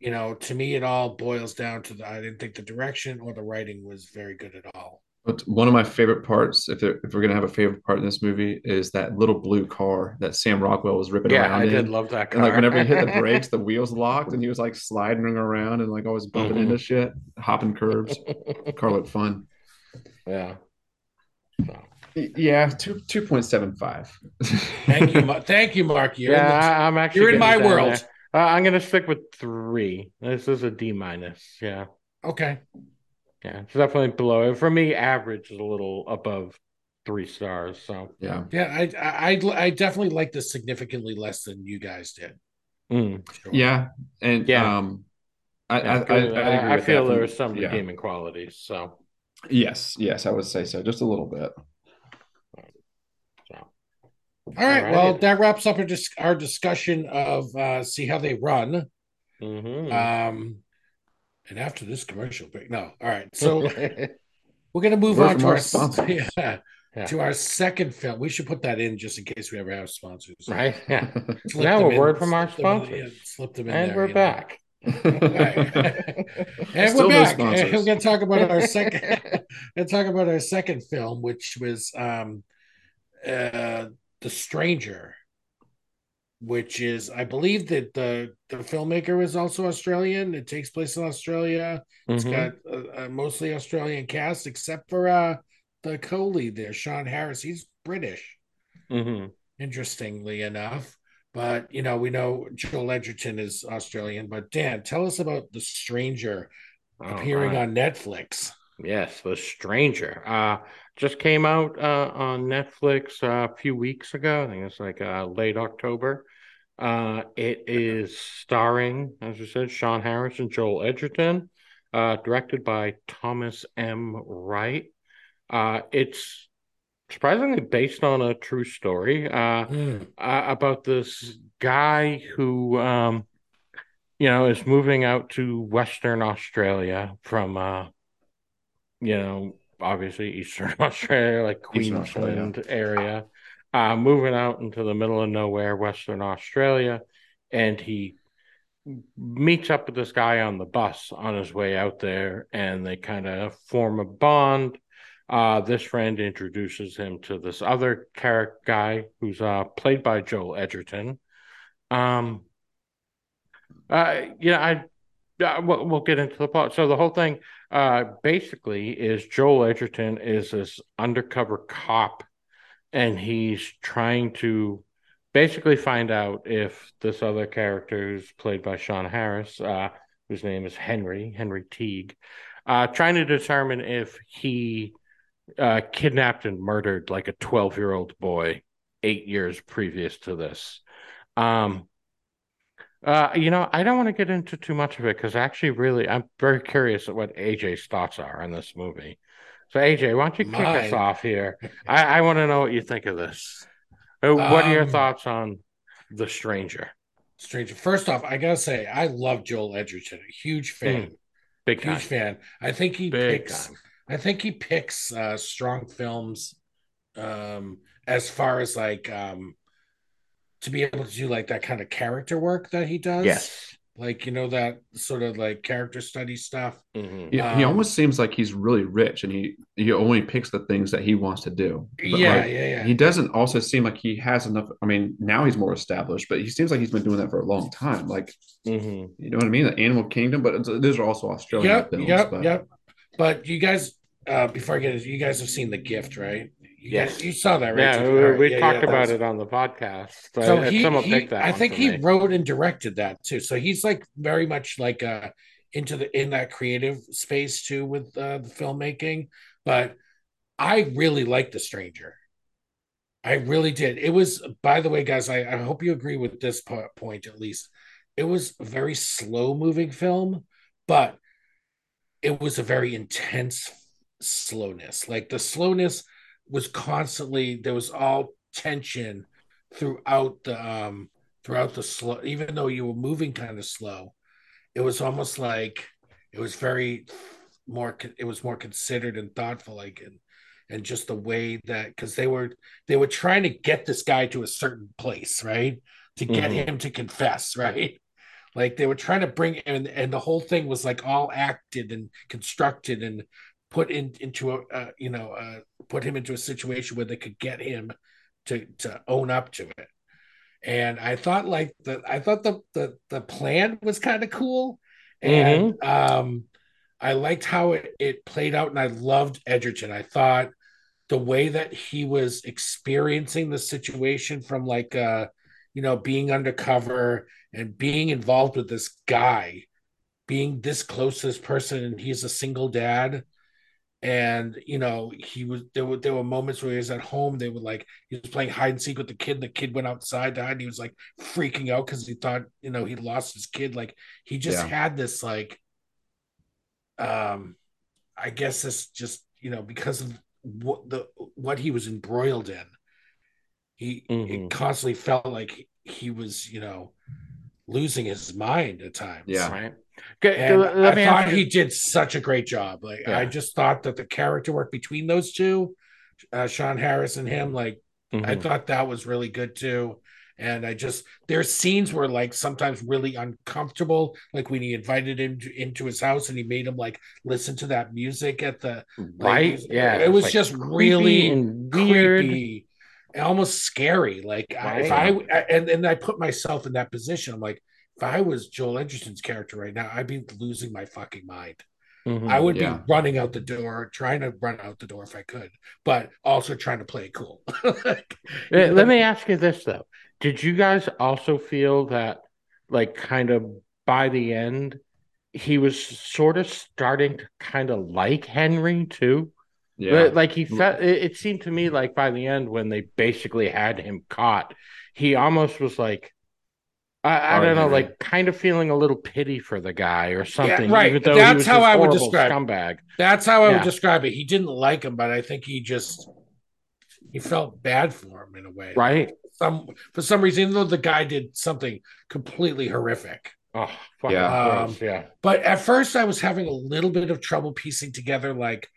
You know, to me, it all boils down to the. I didn't think the direction or the writing was very good at all. But one of my favorite parts, if there, if we're gonna have a favorite part in this movie, is that little blue car that Sam Rockwell was ripping yeah, around Yeah, I in. did love that car. and like whenever he hit the brakes, the wheels locked, and he was like sliding around and like always bumping Mhm. into shit, hopping curbs. car looked fun. yeah. Yeah, two two point seven five. Thank you, thank you, Mark. You're yeah, in the- I, I'm actually you're in my getting down world. There. Uh, I'm gonna stick with three. This is a D minus. Yeah, okay. yeah, it's definitely below. For me, average is a little above three stars. So, yeah, Yeah, I, I I I definitely like this significantly less than you guys did. mm. Sure. yeah, and Yeah. um, I I, Yeah, I, good. I'd agree I, I feel that. there are some Yeah. redeeming qualities. So, Yes, yes, I would say so, just a little bit. So. All right. Well, that wraps up our, dis- our discussion of uh, see how they run. Mhm. Um, and after this commercial break, no. All right. So we're gonna move Word on to our sponsors. yeah, Yeah. to our second film. We should put that in just in case we ever have sponsors. right? Yeah. Slip Now a in- word from our slip them in- yeah, sponsors. slip them in And there, we're back. And Still we're no back. sponsors. We're gonna talk about our second. gonna talk about our second film, which was um, uh, The Stranger, which is, I believe that the the filmmaker is also Australian. It takes place in Australia. It's Mhm. got a, a mostly Australian cast, except for uh, the co-lead there, Sean Harris. He's British, Mhm. interestingly enough. But you know, we know Joel Edgerton is Australian. But Dan, tell us about The Stranger appearing Alright. on Netflix. Yes, The Stranger. Uh just came out uh on Netflix uh, a few weeks ago. I think it's like uh late October. Uh it is starring, as you said, Sean Harris and Joel Edgerton, uh directed by Thomas M. Wright. Uh it's surprisingly based on a true story. Uh, about this guy who um you know is moving out to western australia from uh you know obviously eastern australia like Australia. queensland area uh moving out into the middle of nowhere western australia and he meets up with this guy on the bus on his way out there and they kind of form a bond uh, this friend introduces him to this other character guy who's uh, played by Joel Edgerton. Um, uh, you know, I uh, we'll, we'll get into the plot. So the whole thing, uh, basically, is Joel Edgerton is this undercover cop, and he's trying to basically find out if this other character, who's played by Sean Harris, uh, whose name is Henry Henry Teague, uh, trying to determine if he uh, kidnapped and murdered like a 12 year old boy eight years previous to this. Um, uh, you know, I don't want to get into too much of it because actually, really, I'm very curious at what AJ's thoughts are on this movie. So, AJ, why don't you kick us off here? I, I want to know what you think of this. Uh, what are your Um, thoughts on The Stranger? Stranger. First off, I gotta say, I love Joel Edgerton. A huge fan. Big Huge time. fan. I think he Big picks. time. I think he picks uh, strong films. Um, as far as like um, to be able to do like that kind of character work that he does. Yes. Like you know that sort of like character study stuff. Mhm. Yeah, he Um, almost seems like he's really rich, and he he only picks the things that he wants to do. But, yeah, like, yeah, yeah. He doesn't also seem like he has enough. I mean, now he's more established, but he seems like he's been doing that for a long time. Like, Mhm. you know what I mean? The Animal Kingdom, but it's, those are also Australian Yep, films. yep, but yep. But you guys, uh, before I get into, you guys have seen The Gift, right? You Yes. guys- you saw that, right? Yeah, we, right, we yeah, talked yeah, about was- it on the podcast. So, So he, someone he- picked that. I think he me. wrote and directed that too. So he's like very much like uh into the in that creative space too with uh, the filmmaking. But I really like The Stranger. I really did. It was, by the way, guys. I, I hope you agree with this po- point at least. It was a very slow moving film, but it was a very intense slowness. Like the slowness was constantly there was all tension throughout the um throughout the slow even though you were moving kind of slow it was almost like it was very more it was more considered and thoughtful like and and just the way that because they were they were trying to get this guy to a certain place right to get Mhm. him to confess right like they were trying to bring and and the whole thing was like all acted and constructed and put in into a uh, you know uh, put him into a situation where they could get him to to own up to it. And i thought like the i thought the the, the plan was kind of cool. And um i liked how it, it played out and i loved edgerton. I thought the way that he was experiencing the situation from like uh you know being undercover and being involved with this guy being this close to this person and he's a single dad and you know he was there were there were moments where he was at home they were like he was playing hide and seek with the kid and the kid went outside to hide and he was like freaking out because he thought you know he lost his kid like he just Yeah. had this like um i guess this just you know because of what the what he was embroiled in he Mhm. it constantly felt like he, he was you know losing his mind at times Yeah. Right. And I thought he did such a great job. Like I just thought that the character work between those two, uh, Sean Harris and him, like I Mhm. thought that was really good too. And I just there's scenes were like sometimes really uncomfortable, like when he invited him to, into his house and he made him like listen to that music at the like, right? Yeah, it was like, just really and weird. creepy, and almost scary. Like I if I and and I put myself in that position, I'm like, if I was Joel Edgerton's character right now, I'd be losing my fucking mind. Mhm. I would Yeah. be running out the door, trying to run out the door if I could, but also trying to play it cool. Like, Let me ask you this though. Did you guys also feel that like kind of by the end he was sort of starting to kind of like Henry too? Yeah. But, Like he felt it, it seemed to me like by the end when they basically had him caught, he almost was like I, I don't know, like kind of feeling a little pity for the guy or something. right. Even though That's he was how I would horrible describe it. scumbag. That's how I Yeah. would describe it. He didn't like him, but I think he just he felt bad for him in a way. Right? Some for some reason, even though the guy did something completely horrific. Oh, fucking Yeah. gross, yeah. But at first, I was having a little bit of trouble piecing together like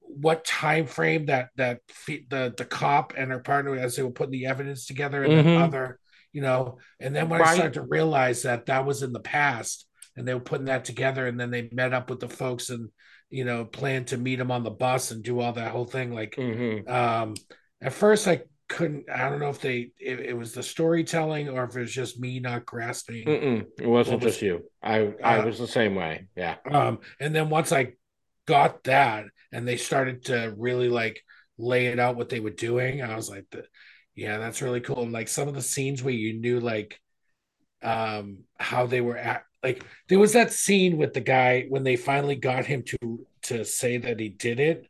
what time frame that that the the cop and her partner as they were putting the evidence together and Mhm. then other you know and then when I started to realize that that was in the past and they were putting that together and then they met up with the folks and you know planned to meet them on the bus and do all that whole thing like Mhm. um at first I couldn't I don't know if they it, it was the storytelling or if it was just me not grasping Mm-mm. It wasn't was- just you. I I Uh, was the same way. Yeah. Um, and then once I got that and they started to really like lay it out what they were doing, I was like, the, yeah, that's really cool. And like some of the scenes where you knew like um how they were at like there was that scene with the guy when they finally got him to to say that he did it.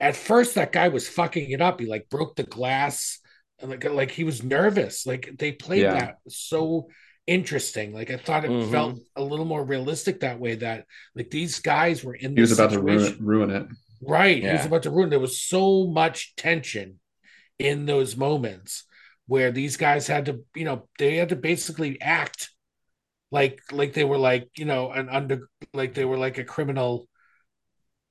At first that guy was fucking it up. He like broke the glass and like like he was nervous. Like they played Yeah. that so interesting. Like I thought it Mhm. felt a little more realistic that way. That like these guys were in he was about to ruin, ruin it. Right. He was about to ruin. There was so much tension in those moments where these guys had to, you know, they had to basically act like like they were like, you know, an under like they were like a criminal,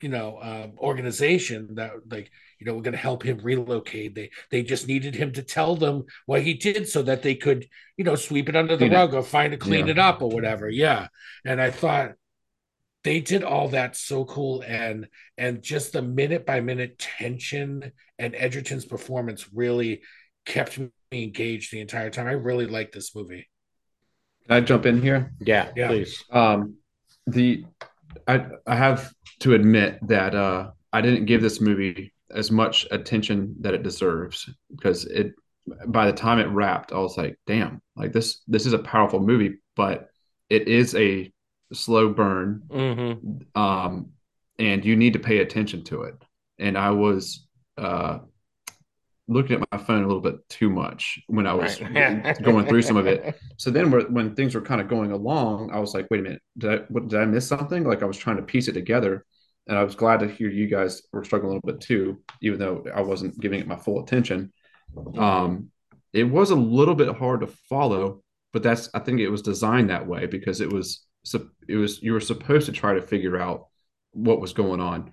you know, um, organization that like, you know, we're gonna help him relocate. They they just needed him to tell them what he did so that they could, you know, sweep it under the Clean it. rug or find to clean Yeah. it up or whatever. Yeah. And I thought they did all that so cool and and just the minute by minute tension and Edgerton's performance really kept me engaged the entire time. I really liked this movie. Can I jump in here? Yeah, Yeah. please. Um, the I I have to admit that uh, I didn't give this movie as much attention that it deserves because it by the time it wrapped i was like damn like this this is a powerful movie but it is a slow burn Mm-hmm. um and you need to pay attention to it. And i was uh looking at my phone a little bit too much when i was Right. going through some of it. So then when things were kind of going along i was like wait a minute did i what, did i miss something? Like i was trying to piece it together. And i was glad to hear you guys were struggling a little bit too even though i wasn't giving it my full attention. Um it was a little bit hard to follow but that's i think it was designed that way because it was sup- it was you were supposed to try to figure out what was going on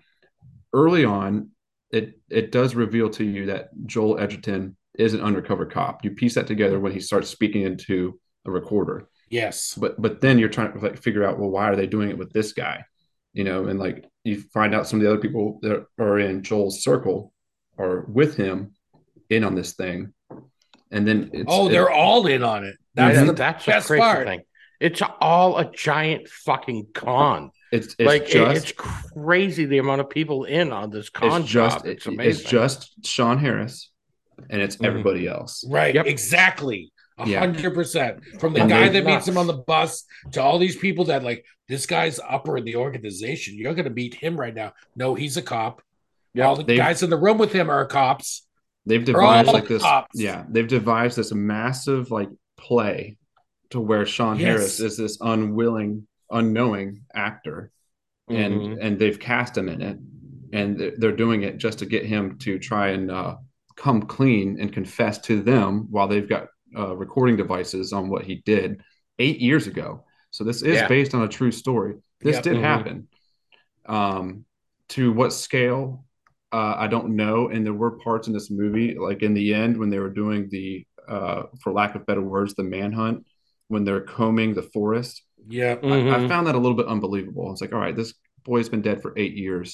early on it it does reveal to you that joel edgerton is an undercover cop you piece that together when he starts speaking into a recorder Yes. but but then you're trying to like figure out well why are they doing it with this guy you know and like you find out some of the other people that are in joel's circle are with him in on this thing and then it's oh, they're it- all in on it. That's mm-hmm. That's, the that's best crazy part. thing. It's all a giant fucking con. it's, it's like just it's crazy the amount of people in on this con it's just job. It's amazing. it's just sean harris and it's Mhm. everybody else Right. Yep. Exactly. A Yeah. hundred percent. From the And guy they- that meets him on the bus to all these people that like this guy's upper in the organization. You're gonna meet him right now. No, he's a cop. Yep. all the They- guys in the room with him are cops. they've devised like this cops. yeah they've devised this massive like play to where sean Yes. harris is this unwilling unknowing actor and Mhm. and they've cast him in it and they're- doing it just to get him to try and uh, come clean and confess to them while they've got uh, recording devices on what he did eight years ago so this is Yeah. based on a true story this Yep. did Mhm. happen um to what scale uh, i don't know and there were parts in this movie like in the end when they were doing the uh, for lack of better words the manhunt when they're combing the forest Yeah. I, I found that a little bit unbelievable. It's like, all right, this boy's been dead for eight years,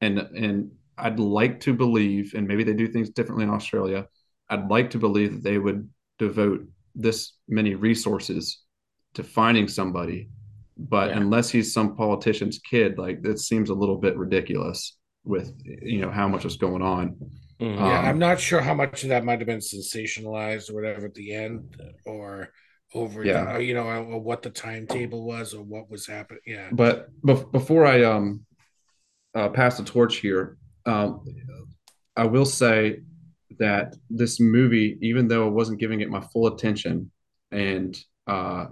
and and I'd like to believe, and maybe they do things differently in Australia. I'd like to believe that they would devote this many resources to finding somebody, but Yeah. unless he's some politician's kid, like that seems a little bit ridiculous with you know how much is going on. Mhm. Yeah, Um, I'm not sure how much of that might have been sensationalized or whatever at the end, or over, Yeah. you know, what the timetable was or what was happening. Yeah, But bef- before I um uh, pass the torch here, um, I will say that this movie, even though I wasn't giving it my full attention, and uh,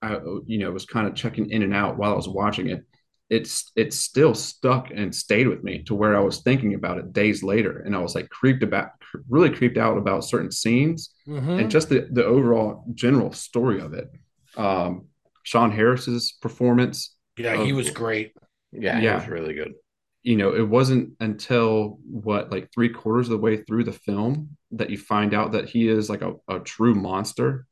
I you know was kind of checking in and out while I was watching it, it's it's still stuck and stayed with me to where I was thinking about it days later, and I was like creeped about, really creeped out about certain scenes Mhm. and just the, the overall general story of it. Um, Sean Harris's performance, yeah, he was great. Yeah, Yeah. it was really good. you know, it wasn't until what, like three quarters of the way through the film that you find out that he is like a, a true monster.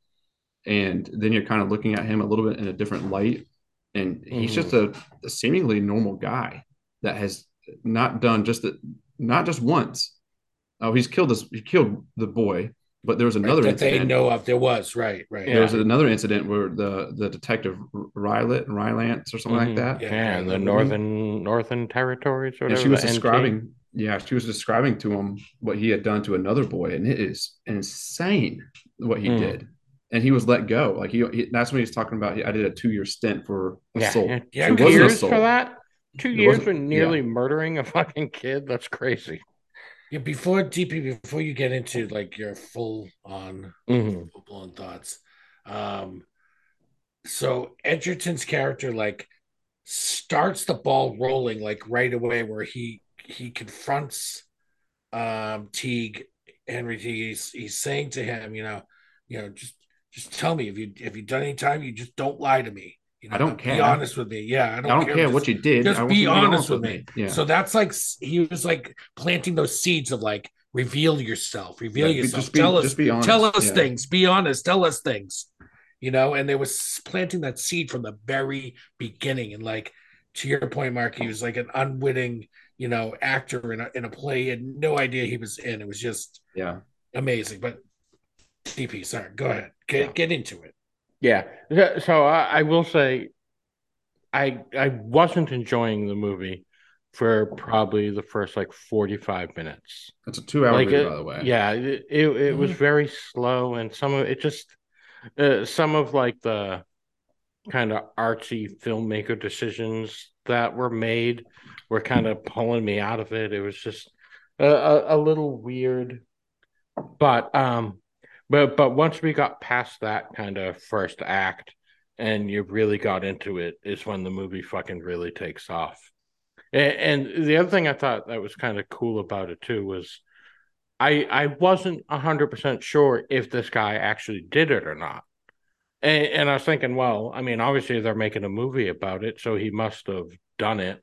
And then you're kind of looking at him a little bit in a different light. And he's Mhm. just a, a seemingly normal guy that has not done just that, not just once. Oh, he's killed this, he killed the boy, but there was another that they know of. There was right, right. There was another incident where the the detective Rylet, Rylance or something Mhm. like that. Yeah. Yeah, and the Mhm. northern northern territories or and she was the NT. describing yeah she was describing to him what he had done to another boy and it is insane what he Mm. did and he was let go like he, he- that's when he's talking about i did a two-year stint for assault yeah, Yeah, two years assault. for that. Two It years for nearly yeah. murdering a fucking kid. That's crazy. Yeah, before DP, before you get into like your full on Mhm. full blown thoughts. Um, so Edgerton's character like starts the ball rolling like right away, where he he confronts um Teague Henry Teague. He's, he's saying to him, you know, you know, just just tell me if you if you done any time, you just don't lie to me. You know, I don't care. Be honest with me. Yeah, I i don't, don't, care, Just- what you did just be to honest with me. yeah So that's like he was like planting those seeds of like reveal yourself, reveal Yeah, yourself, just be- tell us, honest. tell us Yeah. things, be honest, tell us things, you know. And they was planting that seed from the very beginning. And like to your point, Mark, he was like an unwitting, you know, actor in a in a play, he had no idea he was in. It was just yeah amazing. But DP, sorry, go ahead, get get into it. Yeah. So- So I, I will say, I I wasn't enjoying the movie for probably the first like 45 minutes. That's a two hour like movie, it- by the way. Yeah, it it, it was very slow, and some of it just uh, some of like the kind of artsy filmmaker decisions that were made were kind of pulling me out of it. It was just a, a, a little weird, but um, but but once we got past that kind of first act, and you really got into it, is when the movie fucking really takes off. And, and the other thing I thought that was kind of cool about it too was I I wasn't hundred percent sure if this guy actually did it or not. And, and I was thinking, well, I mean, obviously they're making a movie about it, so he must have done it.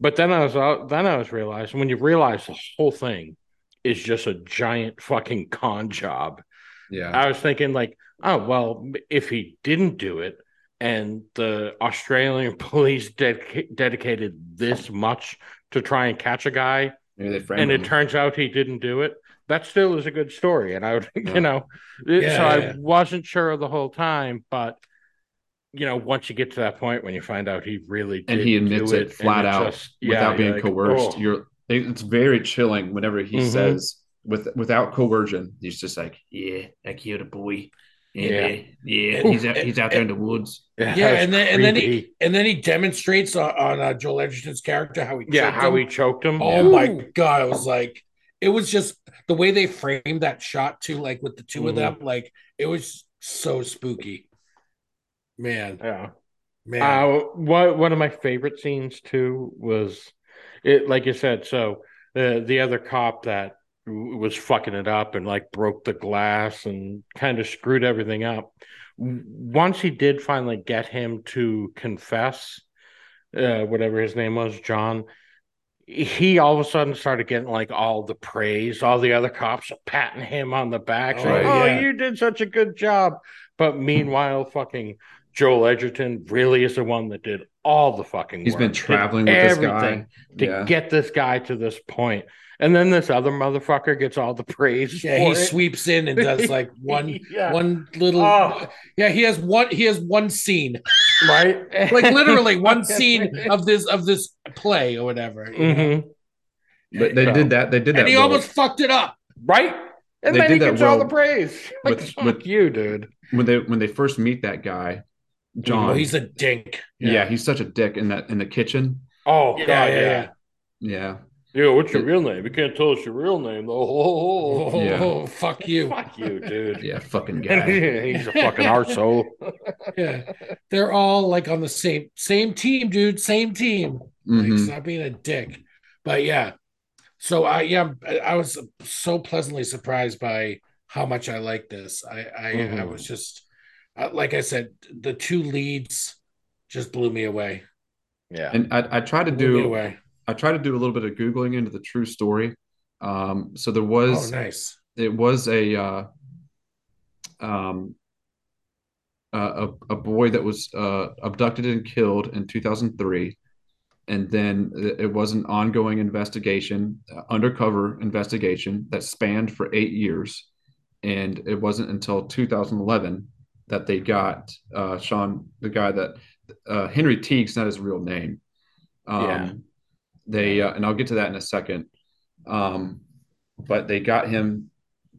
But then I was uh, then I was realizing when you realize the whole thing is just a giant fucking con job. Yeah. I was thinking like, oh well, if he didn't do it, and the Australian police dedica- dedicated this much to try and catch a guy, Maybe they and it turns out he didn't do it, that still is a good story. And I would, Yeah. you know, it- Yeah, so I yeah. wasn't sure the whole time, but you know, once you get to that point when you find out he really did and he do admits it, and flat out just- yeah, without being you're like, coerced. oh. You're it's very chilling whenever he Mhm. says with without coercion, he's just like, Yeah, I killed a boy. Yeah. Yeah, yeah, he's out, he's out there in the woods. Yeah, Yeah, and then and then he and then he demonstrates on, on uh, Joel Edgerton's character how he yeah, choked how him. he choked him. Oh Yeah. my god! I was like, it was just the way they framed that shot too, like with the 2 of Mhm. them. Like it was so spooky. Man, yeah. man. Uh, one one of my favorite scenes too was it, like you said. So uh, the other cop that w- was fucking it up and like broke the glass and kind of screwed everything up. Once he did finally get him to confess, uh, whatever his name was, John. He all of a sudden started getting like all the praise. All the other cops patting him on the back, Oh, saying, "Oh, yeah. you did such a good job." But meanwhile, fucking Joel Edgerton really is the one that did all the fucking He's work, been traveling with this guy. to Yeah. get this guy to this point. And then this other motherfucker gets all the praise. yeah, he it. sweeps in and does like one Yeah. one little. Oh. Yeah, he has one. He has one scene, right? like literally one scene of this of this play or whatever. you know? Mhm. But they So- did that. They did that. And he well. almost fucked it up. right. And They then did he that gets all the praise. Like, with- fuck with- you, dude. when they when they first meet that guy, John. Well, he's a dink. yeah. he's such a dick in that in the kitchen. Oh Yeah, god, yeah, yeah. yeah. Yeah, Yeah, what's your real name? You can't tell us your real name though. Oh, Oh, Yeah. fuck you. Fuck you, dude. yeah, fucking guy. He's a fucking arsehole. Yeah, they're all like on the same same team, dude. Same team. Like, Mhm. stop being a dick. But yeah, so I yeah I- I was so pleasantly surprised by how much I like this. I I, I Mhm. was just uh, like I said, the two leads just blew me away. Yeah. And I, I try to Blew me do away. I tried to do a little bit of googling into the true story. Um, so there Oh, was nice. it was a uh, um, uh, a, a boy that was uh, abducted and killed in 2003 and then it was an ongoing investigation uh, undercover investigation that spanned for eight years and it wasn't until 2011 that they got uh, sean the guy that uh, henry teague's not his real name um, Yeah. They uh, and i'll get to that in a second. Um, but they got him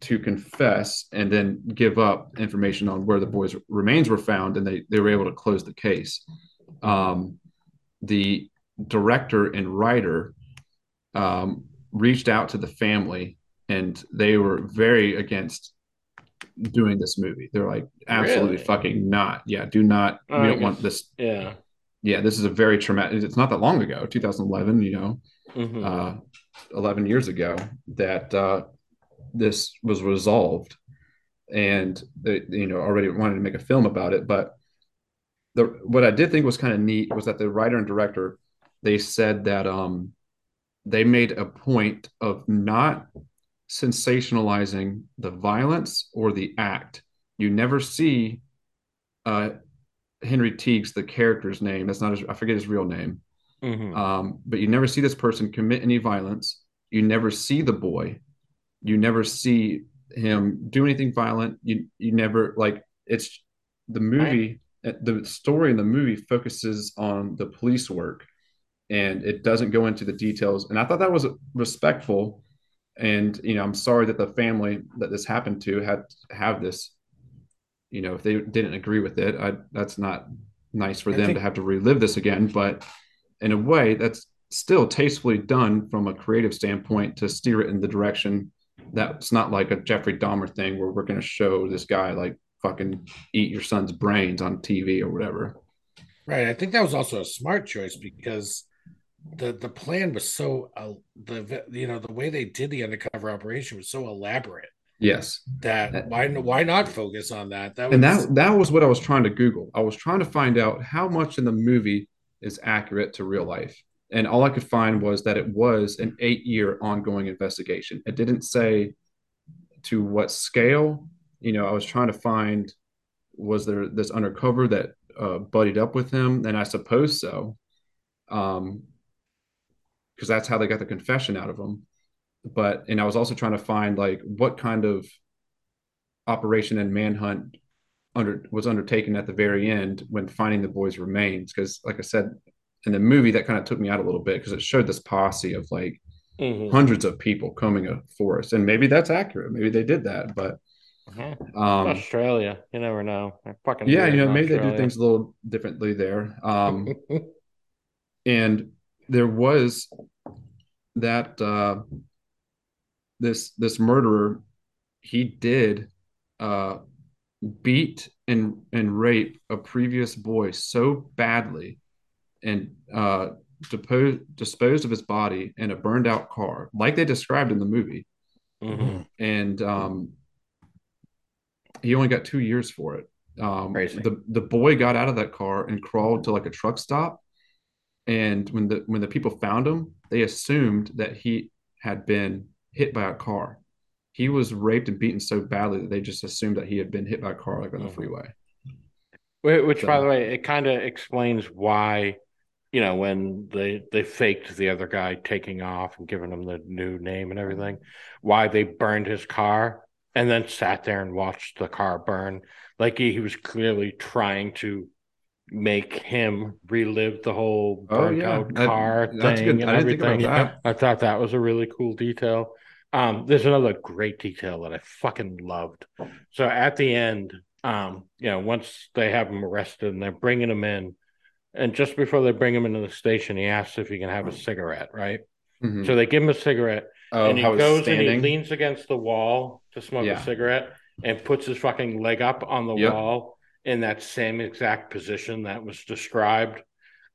to confess and then give up information on where the boy's remains were found and they, they were able to close the case. Um, the director and writer um, reached out to the family and they were very against doing this movie. They're like absolutely Really? fucking not. Yeah do not Oh, we don't want this Yeah. Yeah this is a very traumatic it's not that long ago 2011 you know Mhm. uh, 11 years ago that uh, this was resolved and they you know already wanted to make a film about it but the what i did think was kind of neat was that the writer and director they said that um they made a point of not sensationalizing the violence or the act you never see uh henry teague's the character's name that's not his i forget his real name Mhm. um, but you never see this person commit any violence. You never see the boy. You never see him do anything violent. You you never like it's the movie. The story in the movie focuses on the police work and it doesn't go into the details. And I thought that was respectful. And you know, I'm sorry that the family that this happened to had to have this. You know, if they didn't agree with it, I, that's not nice for I them think- to have to relive this again. But in a way, that's still tastefully done from a creative standpoint to steer it in the direction that's not like a Jeffrey Dahmer thing where we're going to show this guy like fucking eat your son's brains on TV or whatever. Right. I think that was also a smart choice because the the plan was so uh, the you know the way they did the undercover operation was so elaborate Yes. that why why not focus on that? That was And that that was what I was trying to Google. I was trying to find out how much in the movie is accurate to real life. And all I could find was that it was an eight year ongoing investigation. It didn't say to what scale. You know, I was trying to find was there this undercover that uh, buddied up with him? And I suppose so. Um, because that's how they got the confession out of him. But and I was also trying to find like what kind of operation and manhunt under was undertaken at the very end when finding the boys' remains. Because, like I said, in the movie, that kind of took me out a little bit because it showed this posse of like Mhm. hundreds of people combing a forest, and maybe that's accurate. Maybe they did that, but Mhm. um, Australia, you never know. I fucking yeah, you know, maybe they do things a little differently there. Um, and there was that uh, this this murderer he did uh, beat and and rape a previous boy so badly and uh, disposed of his body in a burned out car like they described in the movie Mhm. and um, he only got two years for it. Um, the the boy got out of that car and crawled to like a truck stop, and when the when the people found him, they assumed that he had been hit by a car. He was raped and beaten so badly that they just assumed that he had been hit by a car like on the Mhm. freeway. Wh- Which, by the way, it kind of explains why, you know, when they they faked the other guy taking off and giving him the new name and everything, why they burned his car and then sat there and watched the car burn. Like he, he was clearly trying to make him relive the whole Oh, burnt yeah. out That- car that's thing and I didn't think about everything. that. I thought that was a really cool detail. Um, there's another great detail that I fucking loved. So at the end, um, you know, once they have him arrested and they're bringing him in, and just before they bring him into the station, he asks if he can have a cigarette, right? Mhm. So they give him a cigarette, Oh, and he goes and he leans against the wall to smoke Yeah. a cigarette and puts his fucking leg up on the Yep. wall in that same exact position that was described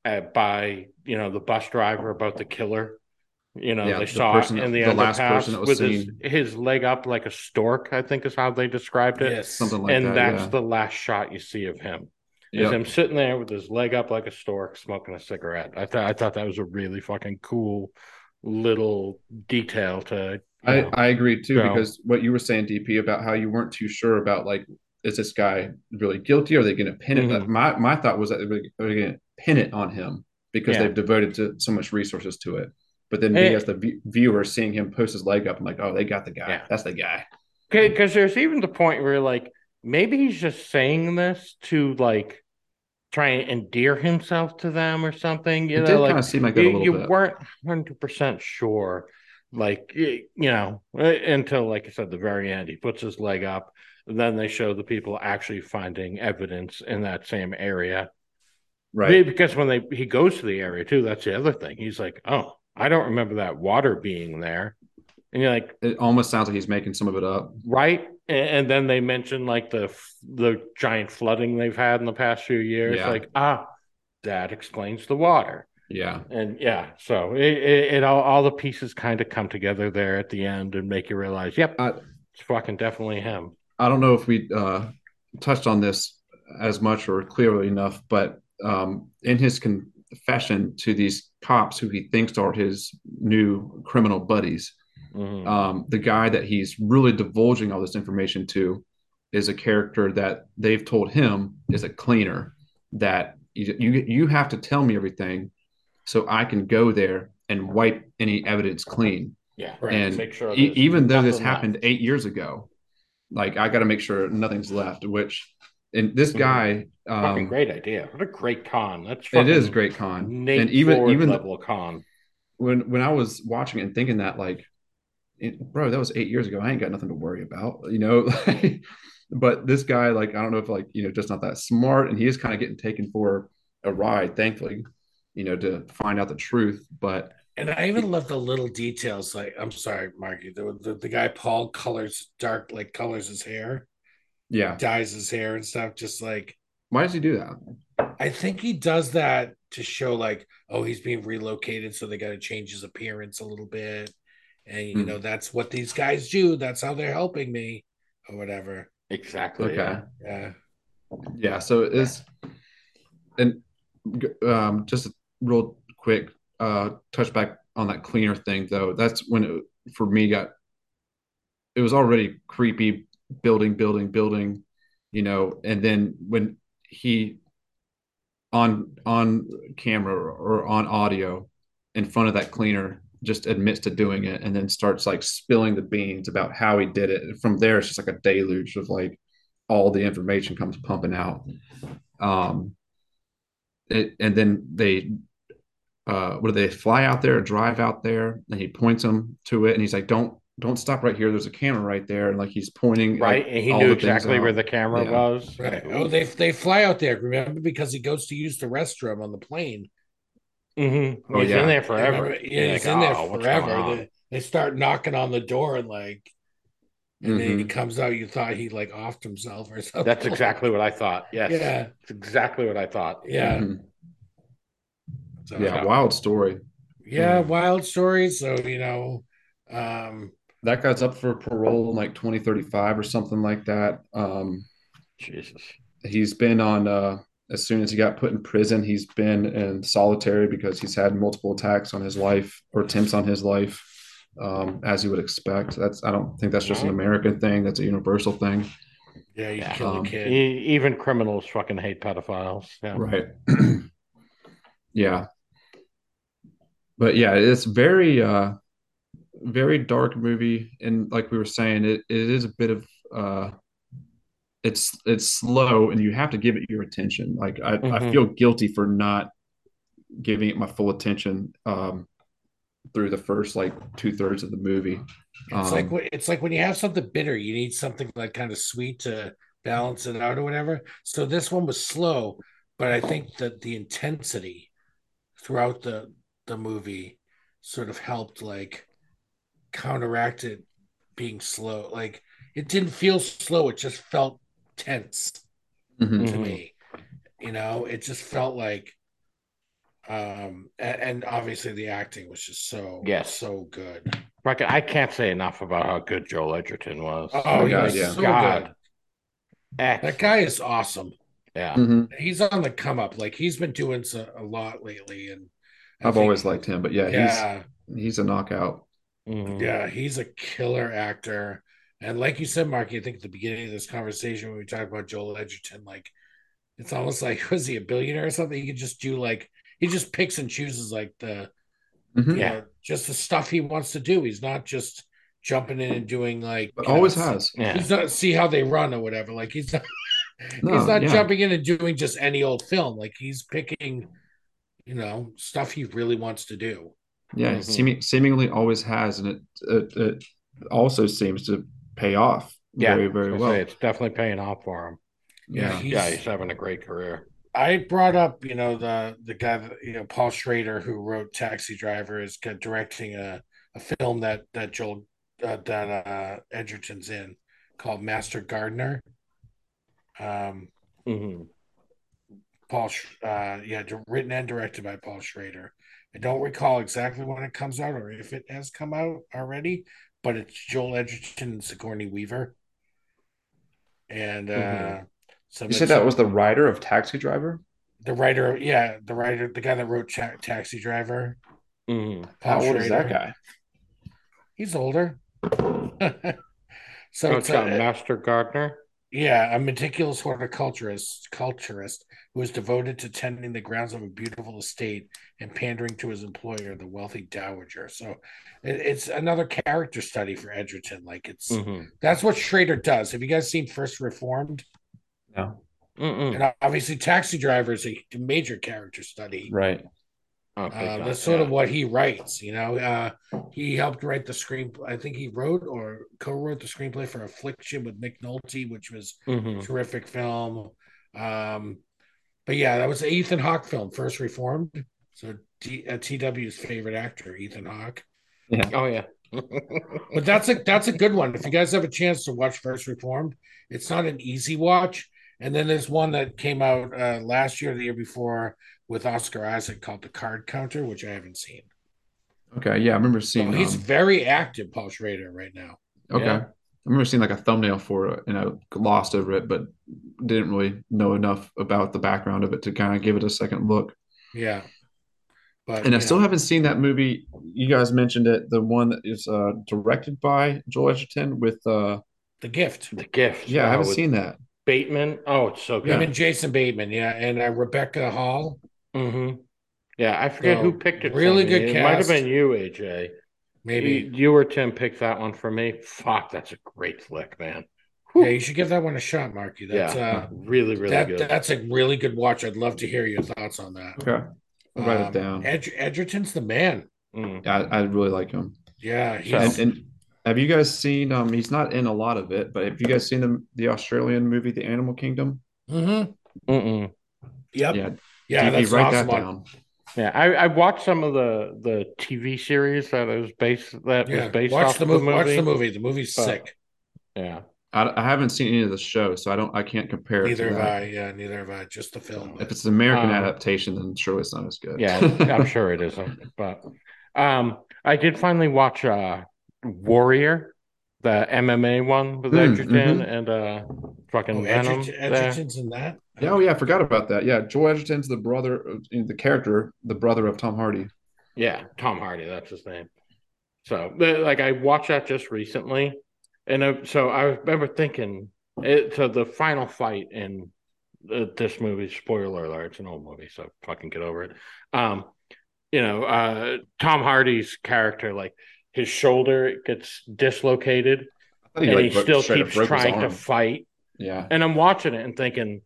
uh, by you know the bus driver about the killer. You know, Yeah, they the saw person- it in the, the last underpass person that was with his, seen. his leg up like a stork. I think is how they described it. yes, Something like and that. that's yeah. the last shot you see of him. Is Yep. him sitting there with his leg up like a stork, smoking a cigarette. I thought I thought that was a really fucking cool little detail to. I, know. I agree too So- because what you were saying, DP, about how you weren't too sure about like, is this guy really guilty? Are they going to pin it? Mhm. My my thought was that they were going to pin it on him because Yeah. they've devoted to so much resources to it. But then me Eh. as the v- viewer seeing him post his leg up, I'm like, oh, they got the guy. Yeah. That's the guy. Okay, because there's even the point where like maybe he's just saying this to like try and endear himself to them or something. You it know, like kind of seem like you, you weren't hundred percent sure, like you know, until like I said, the very end, he puts his leg up. Then they show the people actually finding evidence in that same area. right. Because when they he goes to the area too, that's the other thing. He's like, "Oh, I don't remember that water being there," and you're like, It almost sounds like he's making some of it up. right and, and then they mention like the the giant flooding they've had in the past few years Yeah. like ah that explains the water Yeah. and yeah so it, it, it all, all the pieces kind of come together there at the end and make you realize yep I, it's fucking definitely him I don't know if we uh, touched on this as much or clearly enough, but um, in his confession to these cops who he thinks are his new criminal buddies, Mhm. um, the guy that he's really divulging all this information to is a character that they've told him is a cleaner that you you, you have to tell me everything so I can go there and wipe any evidence clean yeah Right. and make sure e- even though this happened left. eight years ago like i got to make sure nothing's left which and this Mhm. guy, Fucking um, great idea. What a great con. That's it is great con, Nate and even Ford even level con. when when I was watching it and thinking that, like, it- bro, that was eight years ago. I ain't got nothing to worry about, you know. but this guy, like, I don't know if like you know, just not that smart, and he is kind of getting taken for a ride, thankfully, you know, to find out the truth. But And I even love the little details. Like, I'm sorry, Marky. The, the, the guy Paul colors dark, like colors his hair, yeah, dyes his hair and stuff. Just like why does he do that? I think he does that to show, like, oh, he's being relocated, so they got to change his appearance a little bit. And you Hmm. know, that's what these guys do. That's how they're helping me, or whatever. Exactly. Okay. yeah. Yeah. Yeah, so it's and um, just real quick uh, touch back on that cleaner thing though. That's when it, for me got it was already creepy, building, building, building, you know, and then when he on on camera or on audio in front of that cleaner just admits to doing it and then starts like spilling the beans about how he did it. And from there, it's just like a deluge of like all the information comes pumping out. Um, it, and then they, uh, what do they fly out there, drive out there, and he points them to it, and he's like, "Don't, don't stop right here. There's a camera right there." And like he's pointing, Right. like, and he knew exactly where the camera Yeah. was. Right. Oh, they they fly out there. Remember because he goes to use the restroom on the plane. Mm-hmm. Oh, he's yeah. in there forever. Remember? Yeah, he's like, in there "Oh, what's forever. They, they start knocking on the door and like, and then he comes out. You thought he like offed himself or something. That's exactly what I thought. Yes. Yeah. That's exactly what I thought. Yeah. Mhm. So, yeah, wild story. yeah, wild story. So you know, um, That guy's up for parole in like 2035 or something like that. Um, Jesus. he's been on uh as soon as he got put in prison he's been in solitary because he's had multiple attacks on his life or attempts on his life um as you would expect that's i don't think that's just an american thing that's a universal thing yeah, you Yeah. kill Um, a kid. Even criminals fucking hate pedophiles. Yeah. right yeah but yeah it's very uh very dark movie and like we were saying it, it is a bit of uh it's it's slow and you have to give it your attention like i, I Mhm. feel guilty for not giving it my full attention um through the first like two-thirds of the movie It's Um, like it's like when you have something bitter, you need something like kind of sweet to balance it out or whatever. So this one was slow, but I think that the intensity throughout the the movie sort of helped like counteract it being slow. Like it didn't feel slow; it just felt tense mhm. to me. You know, it just felt like, um, and, and obviously the acting was just so Yes. so good. Fucking- I can't say enough about how good Joel Edgerton was. Oh, Oh, he God, was yeah. so God. good. That guy is awesome. Yeah. Mhm. He's on the come up. Like he's been doing so, a lot lately, and I i've think- always liked him but yeah, Yeah, he's he's a knockout Mhm. yeah, he's a killer actor. And like you said, Mark, I think at the beginning of this conversation when we talked about Joel Edgerton, like it's almost like was he a billionaire or something? He could just do like he just picks and chooses like the Mhm. you Yeah. know, just the stuff he wants to do. He's not just jumping in and doing like but you know, always see- has Yeah. He's not see how they run or whatever. Like he's not No, he's not yeah. jumping in and doing just any old film. Like he's picking, you know, stuff he really wants to do. yeah Mhm. seeming, seemingly always has and it, it it also seems to pay off Yeah. very very well say, it's definitely paying off for him. yeah He's- Yeah, he's having a great career. I brought up, you know, the the guy that you know, Paul Schrader, who wrote Taxi Driver, is directing a, a film that that Joel uh, that uh, Edgerton's in called Master Gardener. Um, hmm Paul, Sch- uh, yeah, written and directed by Paul Schrader. I don't recall exactly when it comes out or if it has come out already, but it's Joel Edgerton and Sigourney Weaver. And uh, Mhm. so you said that was the writer of taxi driver the writer, yeah, the writer, the guy that wrote Cha- Taxi Driver. hmm how Paul old is that guy He's older. so So it's it's a, Master Gardener. Yeah, a meticulous horticulturist culturist who is devoted to tending the grounds of a beautiful estate and pandering to his employer, the wealthy dowager. So it, it's another character study for Edgerton. Like it's hmm that's what Schrader does. Have you guys seen First Reformed? no Mm-mm. And obviously, Taxi Driver is a major character study. Right. Oh, Uh, that's sort of what he writes. You know, uh, he helped write the screen. I think he wrote or co-wrote the screenplay for Affliction with Nick Nolte, which was Mhm. a terrific film. Um, but yeah, that was the Ethan Hawke film, First Reformed. So T, uh, TW's favorite actor, Ethan Hawke. Oh yeah. But that's a that's a good one. If you guys have a chance to watch First Reformed, it's not an easy watch. And then there's one that came out uh, last year, the year before, with Oscar Isaac called The Card Counter, which I haven't seen. Okay. Yeah, I remember So seeing. he's um, very active, Paul Schrader, right now. okay. yeah. I remember seeing like a thumbnail for it, and I glossed over it, but didn't really know enough about the background of it to kind of give it a second look. Yeah. But And I you still haven't seen that movie. You guys mentioned it, the one that is uh, directed by Joel Edgerton with. uh the gift. The gift. Yeah, I haven't with seen that. Bateman. Oh, it's so Him good. and Jason Bateman, yeah, and uh, Rebecca Hall. hmm Yeah, I forget So, who picked it. for really me. good It might have been you, AJ. Maybe. You, you or Tim picked that one for me. Fuck, that's a great flick, man. Yeah, you should give that one a shot, Marky. That's yeah, uh really, really that, good. that's a really good watch. I'd love to hear your thoughts on that. Okay. I'll write Um, it down. Ed- Edgerton's the man. Mm. Yeah, I, I really like him. Yeah, he's, And, and have you guys seen? Um, he's not in a lot of it, but have you guys seen the the Australian movie, The Animal Kingdom? Mm-hmm. Mm-mm. Yep. Yeah, Yeah, DP, that's write awesome that one. down. Yeah, I, I watched some of the the TV series that was based that Yeah, was based watch off the of movie. the movie. Watch the movie. The movie's But- sick. Yeah, I, I haven't seen any of the show, so I don't. I can't compare. it to Neither have that. I. Yeah, neither have I. Just the film. If it's an American Um, adaptation, then surely it's not as good. yeah, I'm sure it isn't. But um, I did finally watch uh Warrior, the MMA one with Mm, Edgerton mhm. and uh fucking Oh, Venom. Edgerton, there. Edgerton's in that. Yeah, oh yeah, I forgot about that. Yeah, Joel Edgerton's the brother, of, the character, the brother of Tom Hardy. Yeah, Tom Hardy, that's his name. So, like, I watched that just recently, and uh, so I remember thinking, it, so the final fight in uh, this movie, spoiler alert, it's an old movie, so fucking get over it. Um, you know, uh, Tom Hardy's character, like, his shoulder gets dislocated, think and like, he still keeps trying to fight. Yeah, And I'm watching it and thinking,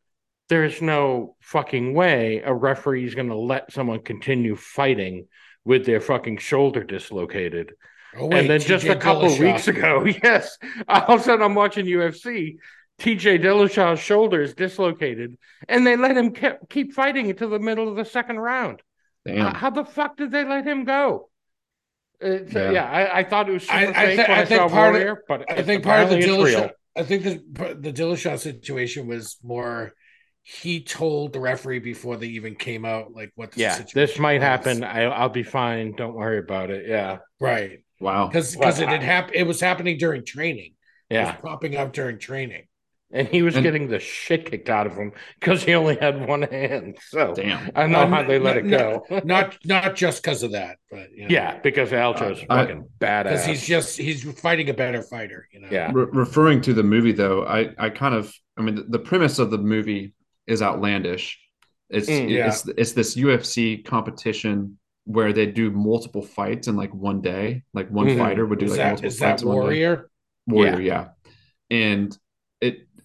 there's no fucking way a referee is going to let someone continue fighting with their fucking shoulder dislocated. Oh, wait, and then just a couple weeks ago, yes, all of a sudden I'm watching UFC. TJ Dillashaw's shoulder is dislocated, and they let him ke- keep fighting until the middle of the second round. damn. Uh, how the fuck did they let him go? Uh, so, Yeah. yeah, I, I thought it was super I- I fake thi- when I I, think saw part of- Warrior, but I think part of the apparently Dillashaw. I think the the Dillashaw situation was more. He told the referee before they even came out, like what. The Yeah, situation this might was. happen. I, I'll be fine. Don't worry about it. Yeah, right? wow. Because Well, because it had happened. It was happening during training. It yeah. was popping up during training. And he was And- getting the shit kicked out of him because he only had one hand. So Damn. I know Um, how they let it go. Not not just because of that, but you know, yeah, because Aljo's Uh, I- fucking badass. because he's just he's fighting a better fighter. You know. yeah, Re- referring to the movie, though, I, I kind of, I mean, the, the premise of the movie is outlandish. It's Mm, yeah. it's it's this UFC competition where they do multiple fights in like one day. Like one Mhm. fighter would do Is like that multiple is that fights in one day. warrior? Warrior, yeah. And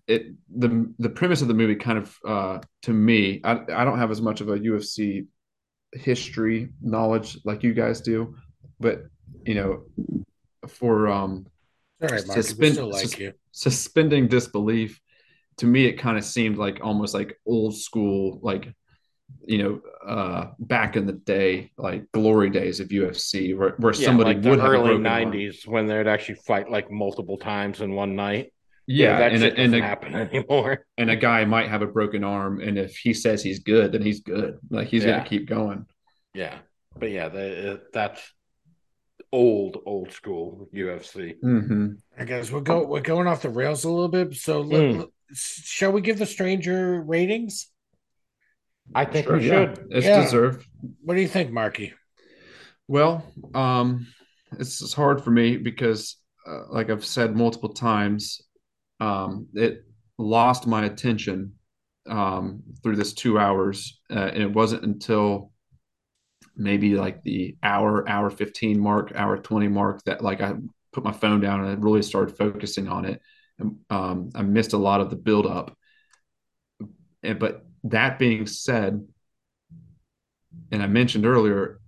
it it the the premise of the movie kind of uh to me, I I don't have as much of a UFC history knowledge like you guys do, but you know, for um All right, Mark. Suspend- still like sus- you. suspending disbelief to me it kind of seemed like almost like old school like you know uh back in the day like glory days of UFC where, where yeah, somebody like the would have early broken arm. '90s when they'd actually fight like multiple times in one night. Yeah, that and shit a, and doesn't a, happen anymore. and a guy might have a broken arm and if he says he's good then he's good like he's Yeah. gonna keep going Yeah, but yeah, the, uh, that's old old school UFC. hmm I guess we're go we're going off the rails a little bit. So let- Mm. let- shall we give the stranger ratings? I think Sure, we yeah. should. it's Yeah. deserved What do you think, Marky? Well, um, it's, it's hard for me because, uh, like I've said multiple times, um, it lost my attention um, through this two hours, uh, and it wasn't until maybe like the hour, hour fifteen mark, hour twenty mark that like I put my phone down and I really started focusing on it. And, um, I missed a lot of the build up, and but that being said, and I mentioned earlier,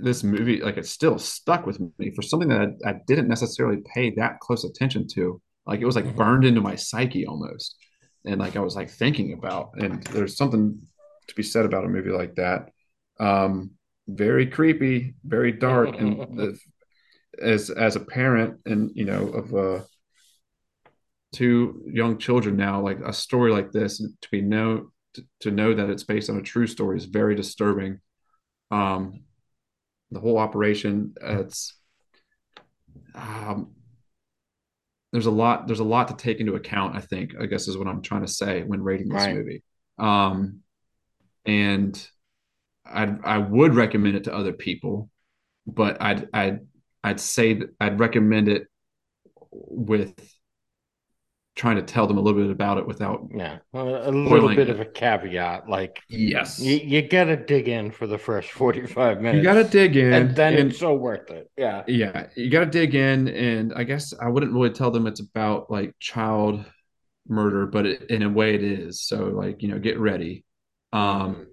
this movie like it still stuck with me for something that I, I didn't necessarily pay that close attention to. Like it was like Mhm. burned into my psyche almost, and like I was like thinking about. And there's something to be said about a movie like that. Um, very creepy, very dark, and the, as as a parent and you know of uh two young children now, like a story like this to be know to, to know that it's based on a true story is very disturbing. Um, the whole operation, it's um, there's a lot there's a lot to take into account. I think I guess is what I'm trying to say when rating this Right. movie. Um, and I I would recommend it to other people, but I'd I'd I'd say that I'd recommend it with trying to tell them a little bit about it without Yeah, a, little bit it. of a caveat. Like yes you, you gotta dig in for the first forty-five minutes. you got to dig in and then and- it's so worth it. Yeah, yeah you got to dig in and i guess i wouldn't really tell them it's about like child murder but it, in a way it is so like you know get ready um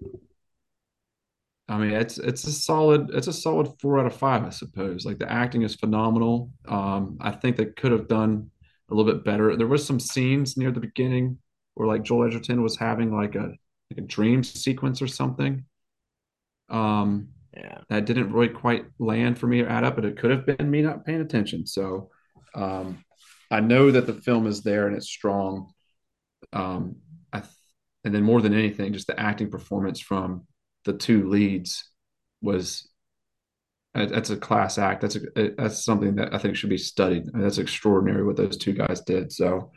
i mean it's it's a solid it's a solid four out of five i suppose like the acting is phenomenal um i think they could have done a little bit better there was some scenes near the beginning where like joel edgerton was having like a like a dream sequence or something um yeah. that didn't really quite land for me or add up, but it could have been me not paying attention. So um, I know that the film is there and it's strong. Um, I th- and then more than anything, just the acting performance from the two leads was that's a class act. That's a, that's something that I think should be studied. I mean, that's extraordinary what those two guys did. So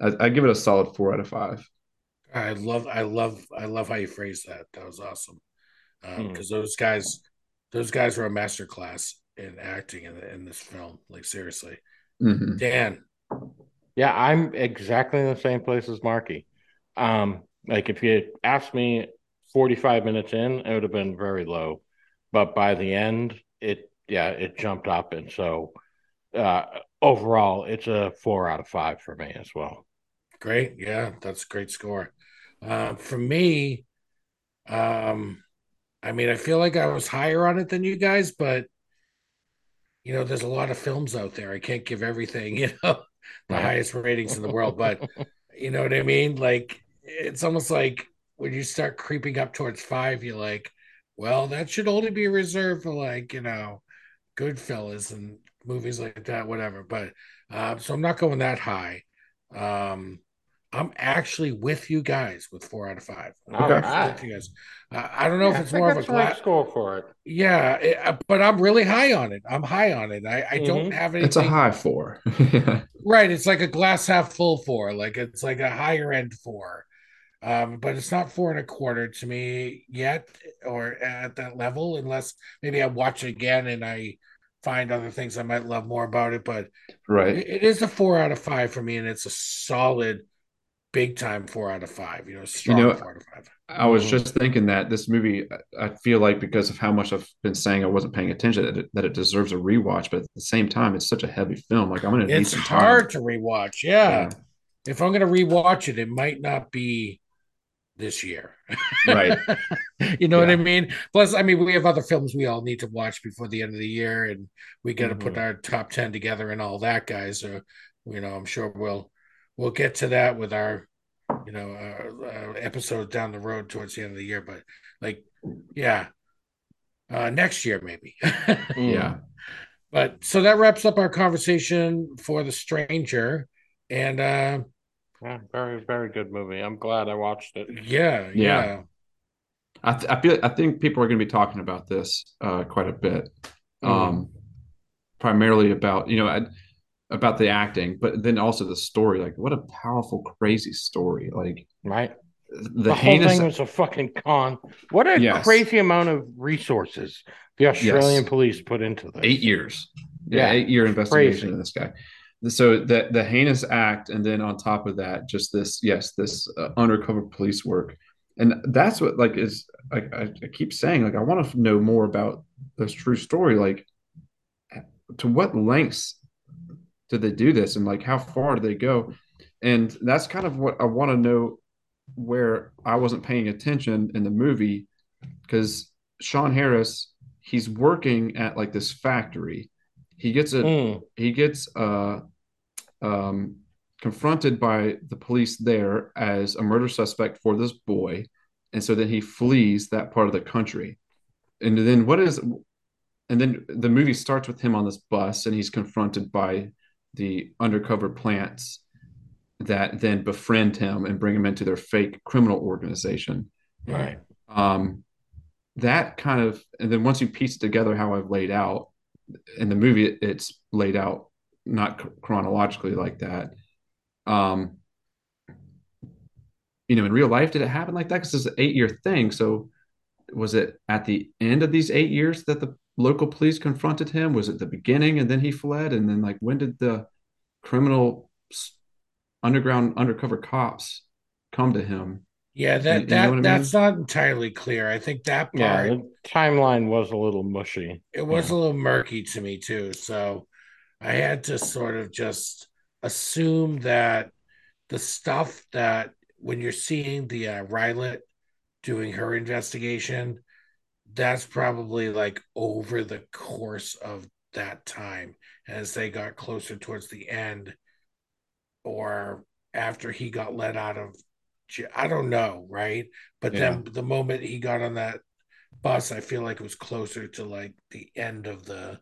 I, I give it a solid four out of five. I love, I love, I love how you phrased that. That was awesome. Because those guys, those guys were a master class in acting in, in this film. Like seriously, Mhm. Dan. Yeah, I'm exactly in the same place as Marky. Um, like if you asked me 45 minutes in, it would have been very low. But by the end, it yeah, it jumped up. And so uh overall it's a four out of five for me as well. Great. Yeah, that's a great score. Uh, for me, um, I mean, I feel like I was higher on it than you guys, but you know, there's a lot of films out there. I can't give everything, you know, the highest ratings in the world, but you know what I mean? Like, it's almost like when you start creeping up towards five, you're like, well, that should only be reserved for like, you know, Goodfellas and movies like that, whatever. But uh, so I'm not going that high. Um, I'm actually with you guys with four out of five. I'm Okay. actually you guys. Uh, I don't know Yeah, if it's I think more of a that's right glass. score for it. Yeah, it- uh, but I'm really high on it. I'm high on it. I, I don't Mhm. have anything. It's a high four. Right. It's like a glass half full four. Like it's like a higher end four. Um, but it's not four and a quarter to me yet, or at that level, unless maybe I watch it again and I find other things I might love more about it. But right. it, it is a four out of five for me, and it's a solid, big time four out of five. You know, strong know, four out of five. I was just thinking that this movie, I- feel like because of how much I've been saying I wasn't paying attention, that it, that it deserves a rewatch. But at the same time, it's such a heavy film. Like I'm gonna need It's some time. hard to rewatch. Yeah. Yeah. If I'm gonna rewatch it, it might not be this year. Right. you know what I mean? Plus, I mean, we have other films we all need to watch before the end of the year, and we got to put Mhm. our top ten together and all that, guys. So, you know, I'm sure we'll we'll get to that with our, you know, uh, uh, episodes down the road towards the end of the year. But like, yeah, uh, next year maybe. Mm. Yeah. But so that wraps up our conversation for The Stranger, and uh, Yeah, very, very good movie. I'm glad I watched it. yeah, yeah, Yeah. I, th- I feel I think people are going to be talking about this uh, quite a bit, um, primarily about you know I, about the acting, but then also the story. Like, what a powerful, crazy story! Like Right? the, The, whole thing was a fucking con. What a Yes. crazy amount of resources the Australian Yes. police put into this. eight years. Yeah, Yeah, eight year investigation crazy. of this guy. So the the heinous act, and then on top of that, just this yes, this uh, undercover police work, and that's what like is like I, I keep saying like I want to know more about this true story. Like, to what lengths did they do this, and like how far did they go? And that's kind of what I want to know where I wasn't paying attention in the movie because Sean Harris, he's working at like this factory. He gets a Mm. he gets uh um confronted by the police there as a murder suspect for this boy, and so then he flees that part of the country. And then what is and then the movie starts with him on this bus and he's confronted by the undercover plants that then befriend him and bring him into their fake criminal organization. Right. Um, that kind of, and then once you piece together how I've laid out in the movie, it, it's laid out not chronologically like that. Um, you know, in real life, did it happen like that? Because it's an eight year thing. So was it at the end of these eight years that the local police confronted him? Was it the beginning and then he fled? And then, like, when did the criminal underground undercover cops come to him? Yeah, You- that you that know what I that's not entirely clear. I think that Yeah, part the timeline was a little mushy. it was yeah. a little murky to me too. So I had to sort of just assume that the stuff that when you're seeing the uh, Rylett doing her investigation, that's probably like over the course of that time as they got closer towards the end or after he got let out of I don't know, right? But then the moment he got on that bus, I feel like it was closer to like the end of the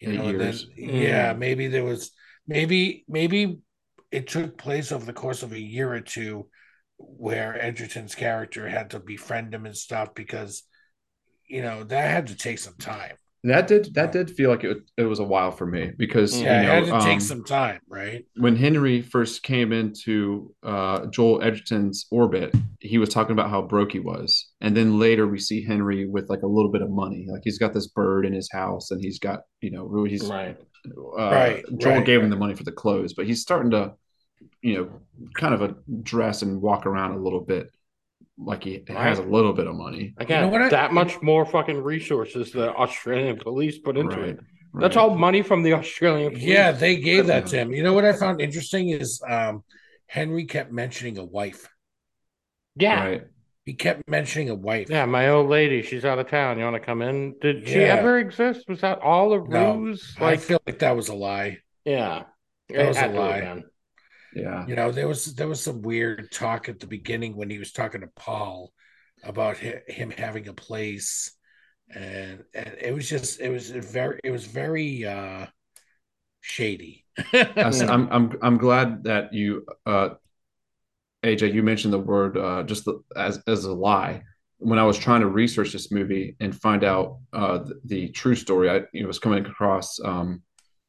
you know, and then years. yeah, Mm. maybe there was maybe maybe it took place over the course of a year or two where Edgerton's character had to befriend him and stuff because you know that had to take some time. That did that did feel like it, it was a while for me because Yeah, you it had know to take um, some time, right? when Henry first came into uh, Joel Edgerton's orbit, he was talking about how broke he was, and then later we see Henry with like a little bit of money, like he's got this bird in his house, and he's got you know really he's Right. uh, Right, Joel right, gave him the money for the clothes, but he's starting to you know kind of a dress and walk around a little bit like he has a little bit of money. Again, what I- that much more fucking resources the Australian police put into Right, it. That's right. all money from the Australian police. Yeah, they gave that to him. You know what I found interesting is um Henry kept mentioning a wife. Yeah. Right. He kept mentioning a wife. Yeah, my old lady, she's out of town. You want to come in? Did she Yeah. ever exist? Was that all a No, ruse? I feel like that was a lie. yeah, That It was a had to have lie. Yeah. You know, there was there was some weird talk at the beginning when he was talking to Paul about him having a place, and and it was just it was very it was very uh shady. I'm I'm I'm glad that you uh AJ you mentioned the word uh just the, as as a lie. When I was trying to research this movie and find out uh the, the true story, I you know, was coming across um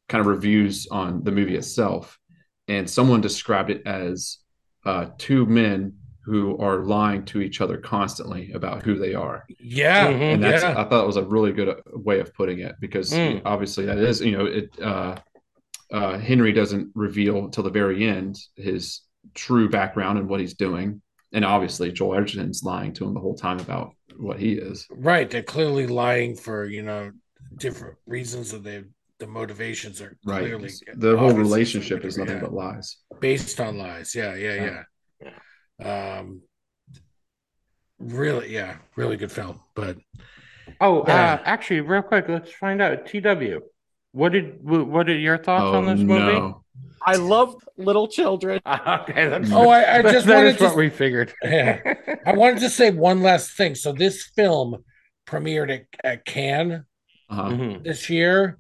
kind of reviews on the movie itself, and someone described it as uh two men who are lying to each other constantly about who they are yeah, Mhm. and that's yeah. I thought it was a really good uh, way of putting it because Mm. obviously that is you know it uh, uh, Henry doesn't reveal until the very end his true background and what he's doing, and obviously Joel Edgerton's lying to him the whole time about what he is. Right, they're clearly lying for you know different reasons, that they the motivations are Right, clearly the whole relationship is nothing yeah, but lies. based on lies. Yeah, yeah, yeah. Um, really, yeah, really good film. But Oh, Yeah. uh, actually, real quick, let's find out. TW, what did what are your thoughts Oh on this movie? no! I love little children. okay, that's oh, I, I just that wanted is what to. we figured. Yeah. I wanted to say one last thing. So this film premiered at, at Cannes Uh-huh. Mhm. this year,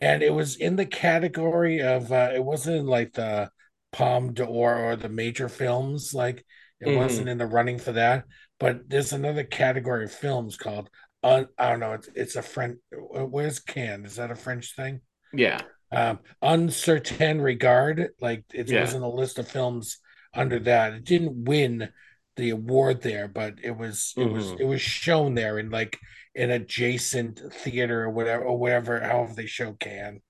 and it was in the category of uh, it wasn't in like the Palme d'Or or the major films. Like it Mhm. wasn't in the running for that. But there's another category of films called I don't know. It's it's a French. Where's Cannes? Is that a French thing? Yeah, Um, Un Certain Regard. Like it Yeah. was in a list of films under that. It didn't win the award there, but it was it was Mhm. it was shown there and like an adjacent theater or whatever or whatever however they show can.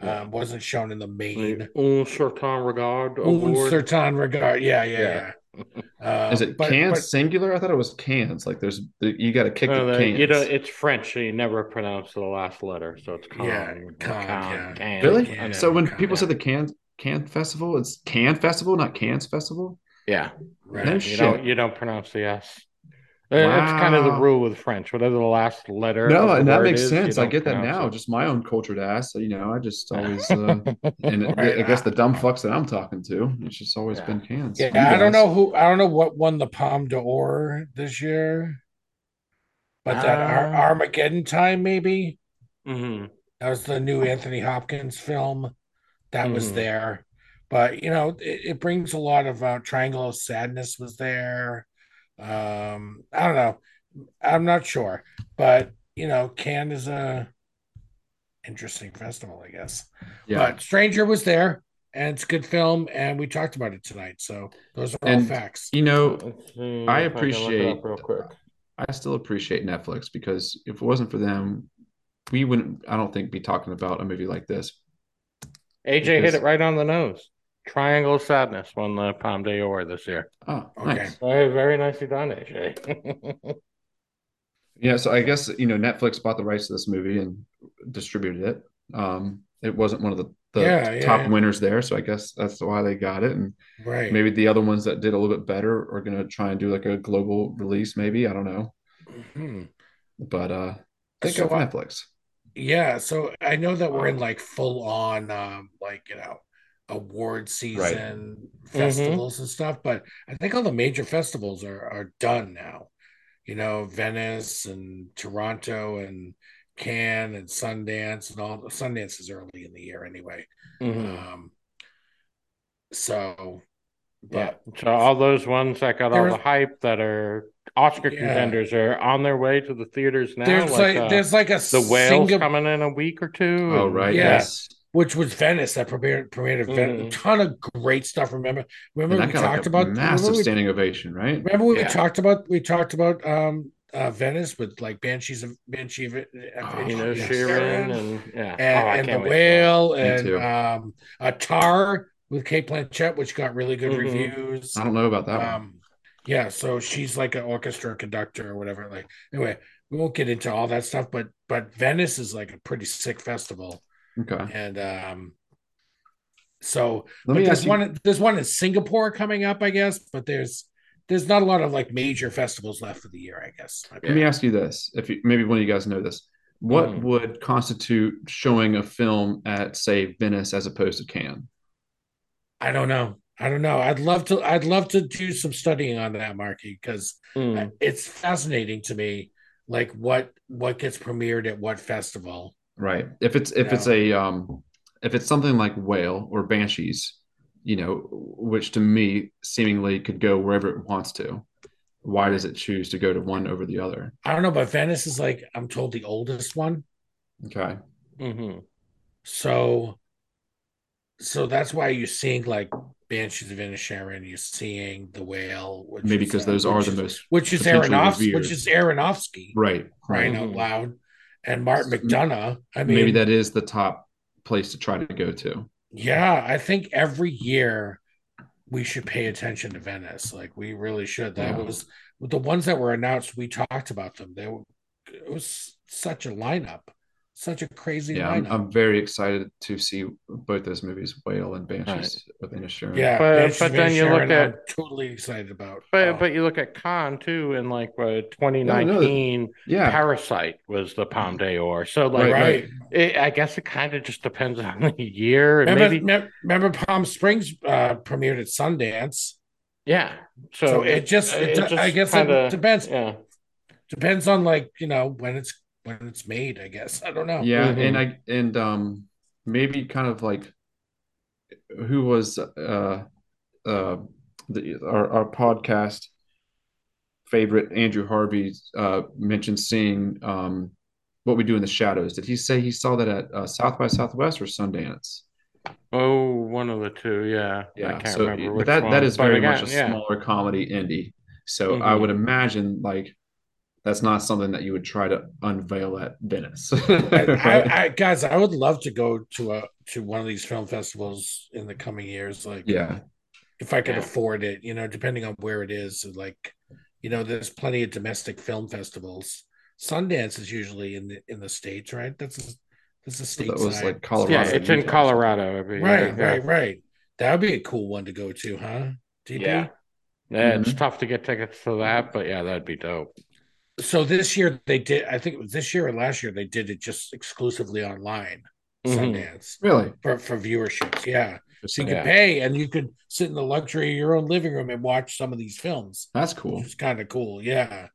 Um, wasn't shown in the main. the Un certain regard Un certain regard. Yeah, yeah, Yeah. yeah. Is Um, it but- cans but- singular? I thought it was cans. Like there's you got to kick Oh, the the- cans. you know, it's French, so you never pronounce the last letter, so it's con. Yeah, or con, yeah. can, really? Yeah, so when Cannes, people say the can can festival, it's can festival, not cans festival. Yeah. Right. No You shit. don't you don't pronounce the S. Uh, It's kind of the rule with French. Whatever the last letter. No, and that makes is, sense. I get that now. it. Just my own cultured ass. You know, I just always, uh, and it- Right. I guess the dumb fucks that I'm talking to, it's just always Yeah. been cans. Yeah, You I don't know who. I don't know what won the Palme d'Or this year, but that Ar- Uh, Armageddon time maybe Mhm. that was the new Anthony Hopkins film that was Mhm. there. But you know, it, it brings a lot of uh, Triangle of Sadness was there. Um, I don't know. I'm not sure, but you know, Cannes is a interesting festival, I guess. Yeah. But Stranger was there, and it's a good film, and we talked about it tonight. So those are all facts. You know, Let's I if can look it up appreciate- real quick. I still appreciate Netflix because if it wasn't for them, we wouldn't, I don't think, be talking about a movie like this. AJ hit it right on the nose. Triangle of Sadness won the Palme d'Or this year. Oh, Okay. nice. Very, very nicely done, AJ. Yeah, so I guess you know Netflix bought the rights to this movie and distributed it. Um, it wasn't one of the, the Yeah, yeah, top yeah. winners there, so I guess that's why they got it. And Right. maybe the other ones that did a little bit better are going to try and do like a global release. Maybe I don't know, Mhm. but uh, Think good of Netflix. Yeah, so I know that we're in like full on um like you know award season festivals and stuff, but I think all the major festivals are are done now. You know, Venice and Toronto and Cannes and Sundance and all Sundance is early in the year anyway. Mhm. Um so Yeah. So all those ones that got all There the hype that are Oscar Yeah. contenders are on their way to the theaters now. there's like, uh, there's like a the whales Singap- coming in a week or two. Oh right, Yeah. yes. Which was Venice that premiered premiered at Venice. Mhm. A ton of great stuff. Remember, remember we that got like talked about massive remember we, standing ovation, right? remember we Yeah. talked about we talked about um uh Venice with like Banshees of Banshee of, of Oh, You know, yes. Sheeran and yeah, and, Oh, and the can't wait for that. whale and um a tar with Cate Blanchett, which got really good Mhm. reviews. I don't know about that one. Um, yeah, so she's like an orchestra conductor or whatever. Like, anyway, we won't get into all that stuff, but but Venice is like a pretty sick festival, Okay, and um, so let me there's ask you. one there's one in Singapore coming up, I guess, but there's there's not a lot of like major festivals left for the year, I guess. Let me ask you this: if you, maybe one of you guys know this, what Mhm. would constitute showing a film at, say, Venice as opposed to Cannes? I don't know. I don't know. I'd love to. I'd love to do some studying on that, Marky, because Mm. it's fascinating to me, like what what gets premiered at what festival. Right. If it's if it's a um if it's something like Whale or Banshees, you know, which to me seemingly could go wherever it wants to. Why does it choose to go to one over the other? I don't know, but Venice is like I'm told the oldest one, Okay. Mm-hmm. so so that's why you're seeing like Banshees of Inisherin, you're seeing the Whale, which Maybe because those are the most which is which is Aronofsky, right. crying Right. out loud, and Martin McDonagh. I mean, Maybe that is the top place to try to go to. Yeah, I think every year we should pay attention to Venice. Like we really should. That Yeah. was the ones that were announced. We talked about them. They were. It was such a lineup, such a crazy Yeah, I'm. I'm very excited to see both those movies, Whale and Banshees Right. with Inisherin. yeah, But- Banshees but then you look at- I'm totally excited about. But Oh, but you look at Cannes too, and like uh, 2019, Yeah. Parasite was the Palme d'Or. So like, Right, right. it, I guess it kind of just depends on the year. Remember, maybe me- remember, Palm Springs uh, premiered at Sundance. yeah. So, So it just- it- I guess it depends. Yeah. Depends on like you know when it's when it's made. I guess I don't know. Yeah, Mhm. and I and um maybe kind of like who was uh uh the our, our podcast favorite Andrew Harvey uh mentioned seeing um what we do in the shadows. Did he say he saw that at uh, South by Southwest or Sundance? Oh, one of the two. Yeah. I Yeah, can't so remember but which that one. that is very again, much a yeah. smaller comedy indie. So I Mhm. would imagine like that's not something that you would try to unveil at Venice. I, I, guys, I would love to go to a to one of these film festivals in the coming years. Like, yeah. if I could Yeah. afford it, you know, depending on where it is. Like, you know, there's plenty of domestic film festivals. Sundance is usually in the in the states, right? That's a, that's a state. That was side. like Colorado. Yeah, it's in Colorado every year. Right, yeah. right, right. That would be a cool one to go to, huh? DP? Yeah. Yeah, It's Mhm. tough to get tickets to that, but yeah, that'd be dope. So this year they did. I think it was this year or last year they did it just exclusively online. Mhm. Sundance Really? for for viewerships. Yeah, so you could Yeah. pay and you could sit in the luxury of your own living room and watch some of these films, That's cool. is kind of cool. Yeah.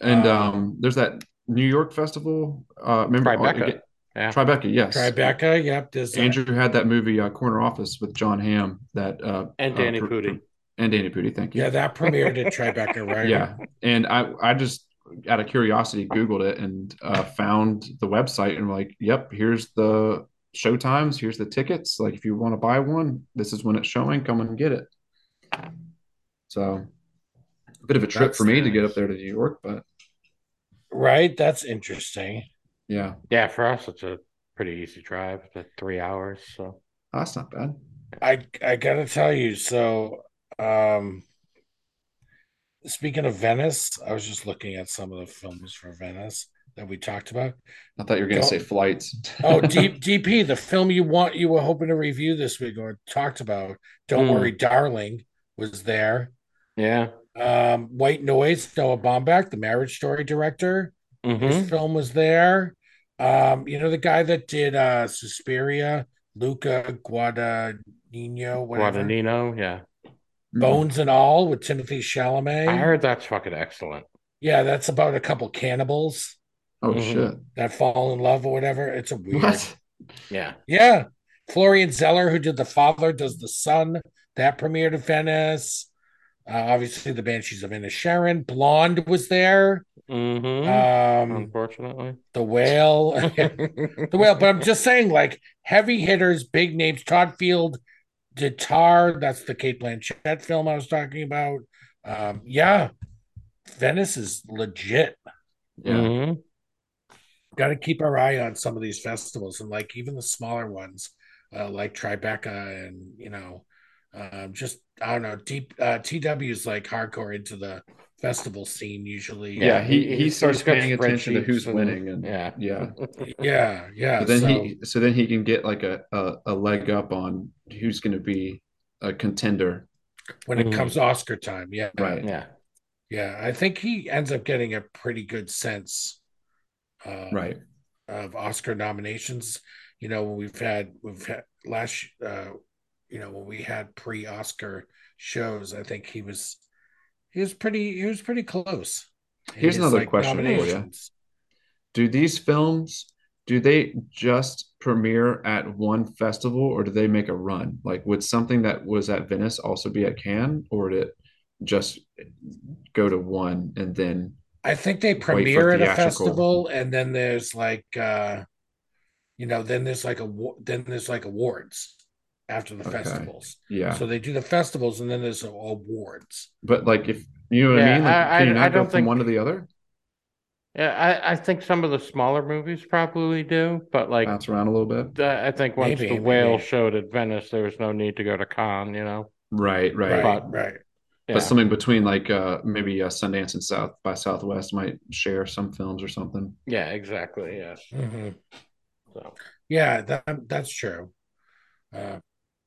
And Um, um, there's that New York festival. Uh, remember Tribeca. Yeah. Tribeca, yes. Tribeca. Yep. There's that. Andrew had that movie uh, Corner Office with Jon Hamm that uh, And uh, Danny pr- Pudi. and Danny Pudi. Thank you. Yeah, that premiered at Tribeca, right? Yeah, and I I just out of curiosity googled it and uh, found the website and like, yep, here's the show times, here's the tickets. Like, if you want to buy one, this is when it's showing. Come and get it. So, a bit of a trip That's for me to get up there to New York, but Right. That's interesting. yeah, Yeah, for us, it's a pretty easy drive, it's three hours. So that's not bad. I I gotta tell you, so um speaking of Venice, I was just looking at some of the films for Venice that we talked about. I thought you were going to say flights. Oh, D, DP, the film you want you were hoping to review this week or talked about, Don't Hmm. Worry, Darling, was there. yeah. Um, White Noise, Noah Baumbach, the Marriage Story director, hmm his film was there. Um, you know the guy that did uh Suspiria, Luca Guadagnino, whatever. Guadagnino, yeah. Bones and All with Timothée Chalamet. I heard that's fucking excellent. Yeah, that's about a couple cannibals Oh Mhm. shit! that fall in love or whatever. It's a weird. What? Yeah. Yeah. Florian Zeller, who did The Father, does The Son. That premiered in Venice. Uh, obviously, The Banshees of Inisherin. Blonde was there. hmm Um, Unfortunately. The Whale. the Whale. But I'm just saying, like, heavy hitters, big names. Todd Field did Tar. That's the Cate Blanchett film I was talking about. Um, yeah. Venice is legit. Yeah. Mhm. got to keep our eye on some of these festivals and like even the smaller ones uh, like tribeca and you know um, just i don't know deep uh, tw's like hardcore into the festival scene usually Yeah, he- he- he starts paying attention to who's spreadsheets winning and- yeah. Yeah. yeah yeah So then so, he so then he can get like a a, a leg up on who's going to be a contender. when it Mhm. comes oscar time yeah Right. Yeah. yeah i think he ends up getting a pretty good sense uh, Right. of Oscar nominations. You know, when we've had we've had last uh you know, when we had pre-Oscar shows, I think he was he was pretty he was pretty close. Here's his, another question for you. Do these films do they just premiere at one festival or do they make a run? Like would something that was at Venice also be at Cannes or did it just go to one and then I think they premiere at a festival and then there's like uh you know, then there's like a then there's like awards after the Okay. festivals. yeah. So they do the festivals and then there's all awards. But like if you know what I mean? Like, I- can you not I go don't from think- one to the other? Yeah, I, I think some of the smaller movies probably do, but like Bounce around a little bit. I think once Maybe, the whale maybe. showed at Venice, there was no need to go to Cannes, you know. Right, right. Right, But- right. Yeah. But something between like uh maybe uh, Sundance and South by Southwest might share some films or something. yeah, exactly. Yeah. Mhm. So Yeah, that that's true. Uh,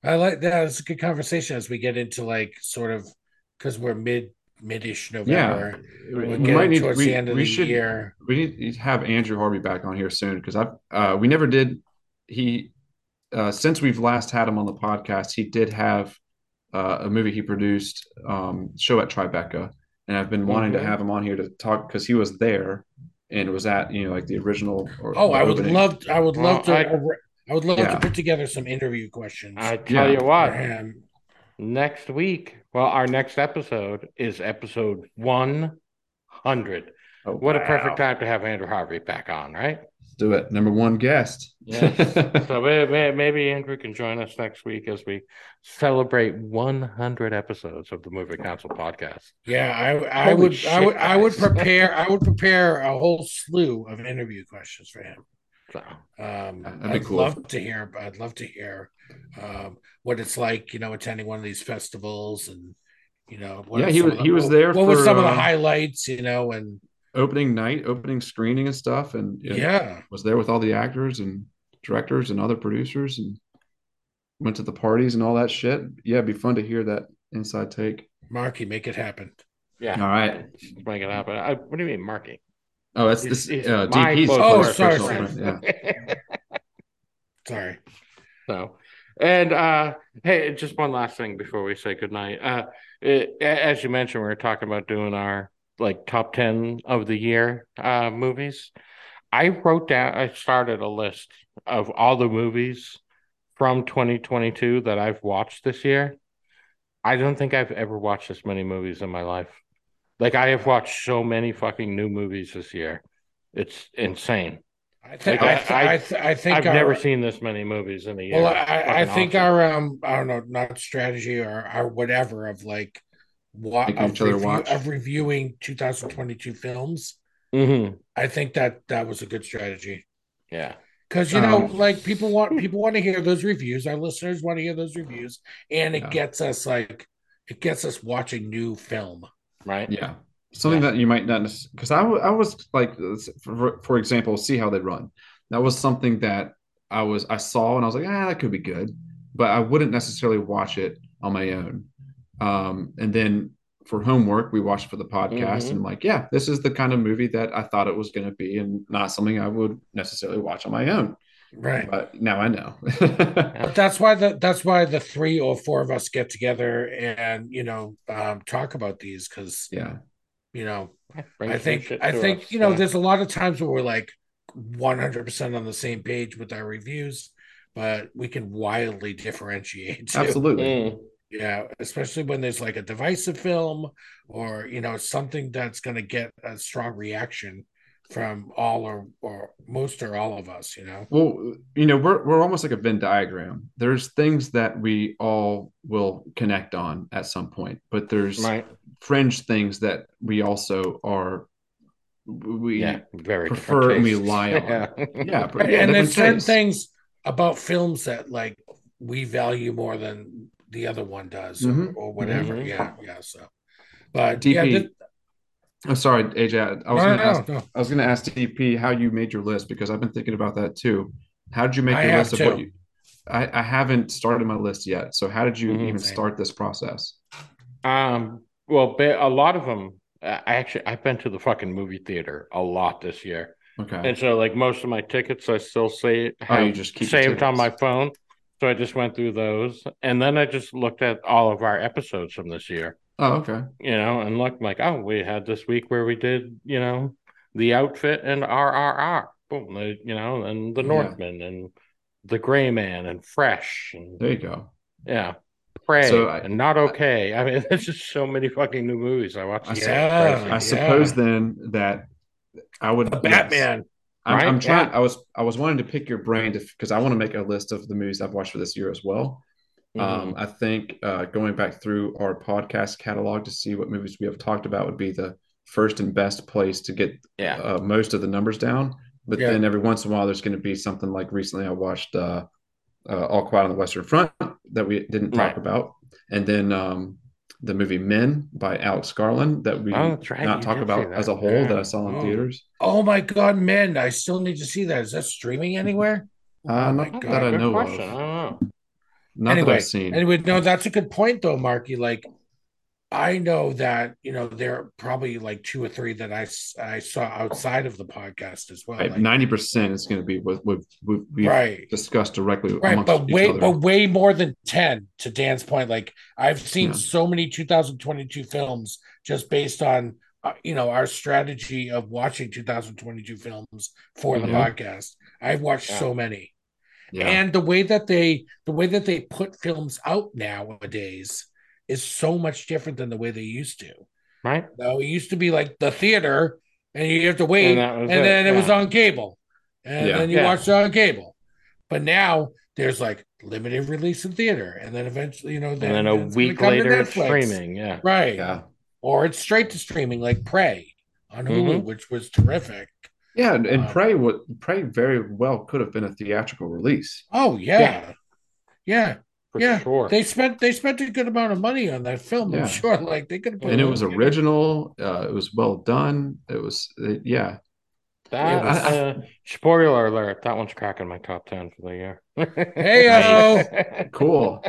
I like that. It's a good conversation as we get into like sort of because we're mid midish November. We, We're we might need towards we, the end of we the should year. we need to have Andrew Harvey back on here soon because I've uh we never did he uh since we've last had him on the podcast he did have uh, a movie he produced um show at Tribeca and I've been wanting Mm-hmm. Mhm. to have him on here to talk because he was there and was at you know like the original or Oh, the I would love. I would Well, love to. I- I, would love Yeah. to put together some interview questions I tell Yeah. you what, him. next week, well, our next episode is episode 100. Oh, What a perfect time to have Andrew Harvey back on, right? Let's do it number one guest Yes. so may- may- maybe Andrew can join us next week as we celebrate 100 episodes of the Movie Council podcast. Yeah, I, I Holy would. I shit, would. I would prepare. I would prepare a whole slew of interview questions for him. So Um, I'd cool. love to hear. I'd love to hear um, what it's like, you know, attending one of these festivals, and you know, what Yeah, he was- the- he was what- there What were for, some of the uh, highlights, you know, and opening night opening screening and stuff and you know, yeah, was there with all the actors and directors and other producers and went to the parties and all that shit. Yeah, it'd be fun to hear that inside take. Marky, make it happen. Yeah. All right. Let's make it happen. I, what do you mean, Marky? Oh, that's He's- this he's uh, DP's Oh, sorry, sorry. Yeah. Sorry. So, and uh, hey, just one last thing before we say goodnight. Uh, it, as you mentioned, we were talking about doing our like top 10 of the year uh, movies. I wrote down, I started a list of all the movies from 2022 that I've watched this year. I don't think I've ever watched this many movies in my life. Like, I have watched so many fucking new movies this year. It's insane. I think Like, I, I, I, th- I, think I've our- never seen this many movies in a year. Well, I, I think awesome. our um I don't know, not strategy or our whatever of like what of, each other review- watch. of reviewing 2022 films. Mhm. I think that that was a good strategy. Yeah. Because you know, Um, like people want people want to hear those reviews. Our listeners want to hear those reviews, and it Yeah. gets us like it gets us watching new film. Right. Yeah. Something that you might not because I, w- I was like for, for example see how they run that was something that I was I saw and I was like ah that could be good but I wouldn't necessarily watch it on my own um and then for homework we watched for the podcast Mhm. and I'm like yeah this is the kind of movie that I thought it was going to be and not something I would necessarily watch on my own Right. but now I know But that's why the that's why the three or four of us get together and you know um, talk about these because yeah you know I think I think us, you know yeah. there's a lot of times where we're like 100 percent on the same page with our reviews, but we can wildly differentiate. too. absolutely Mm. Yeah, especially when there's like a divisive film or you know something that's going to get a strong reaction from all or or most or all of us. You know. Well, you know, we're we're almost like a Venn diagram. There's things that we all will connect on at some point, but there's right. fringe things that we also are we Yeah. Very prefer different and we tastes. lie on. Yeah. yeah, but and, yeah, and there's different certain things about films that like we value more than the other one does Mhm. or, or whatever Mhm. yeah yeah so but DP, yeah this, I'm sorry, AJ. I, was no, going no, to ask. no, no. I was going to ask DP how you made your list because I've been thinking about that too. How did you make I your list of what you? I, I haven't started my list yet. So how did you Mhm. even start this process? Um. Well, a lot of them. I actually I've been to the fucking movie theater a lot this year, Okay. and so like most of my tickets I still say Oh, you just keep saved on my phone. So I just went through those, and then I just looked at all of our episodes from this year. Oh, okay. you know, and look like, oh, we had this week where we did, you know, the outfit and RRR, boom, the, you know, and the Yeah. Northman and the Gray Man and Fresh and There you go. yeah, Prey So I- and Not Okay. I mean, there's just so many fucking new movies I watched. I this saw- year. Yeah. I suppose then that I would the yes. batman I'm, I'm trying. Yeah. I was I was wanting to pick your brain because I want to make a list of the movies I've watched for this year as well. Mhm. Um, I think uh, going back through our podcast catalog to see what movies we have talked about would be the first and best place to get yeah, uh, most of the numbers down. But Yeah. then every once in a while, there's going to be something like recently I watched uh, uh, All Quiet on the Western Front that we didn't talk Right. about, and then um, the movie Men by Alex Garland that we Oh, right, not you talk about as a whole Yeah. that I saw in Oh. theaters. oh my god men i still need to see that is that streaming anywhere Uh, Oh my not God. that I know. I don't know. Not anyway that I've seen. anyway no that's a good point though marky like i know that you know there are probably like two or three that I I saw outside of the podcast as well Ninety percent is going to be what we've, we've, we've right discussed directly right but each way other. but way more than 10 to dan's point like i've seen Yeah. so many 2022 films just based on uh, you know our strategy of watching 2022 films for the podcast i've watched Yeah. so many yeah. and the way that they the way that they put films out nowadays is so much different than the way they used to Right? no it used to be like the theater and you have to wait And and, it, then it was on cable and Yeah. then you Yeah. watched it on cable but now there's like limited release in theater and then eventually you know And then a week later, Netflix. streaming. Yeah. right yeah. or it's straight to streaming like prey on hulu Mhm. which was terrific Yeah, and, and Um, Prey would Prey very well could have been a theatrical release. oh yeah Yeah. yeah For yeah, sure. they spent they spent a good amount of money on that film. Yeah. I'm sure, like they could have. put and it was original. Uh, it was well done. It was, it, yeah. That, was- uh, spoiler alert, that one's cracking my top 10 for the year. Hey-o. Cool.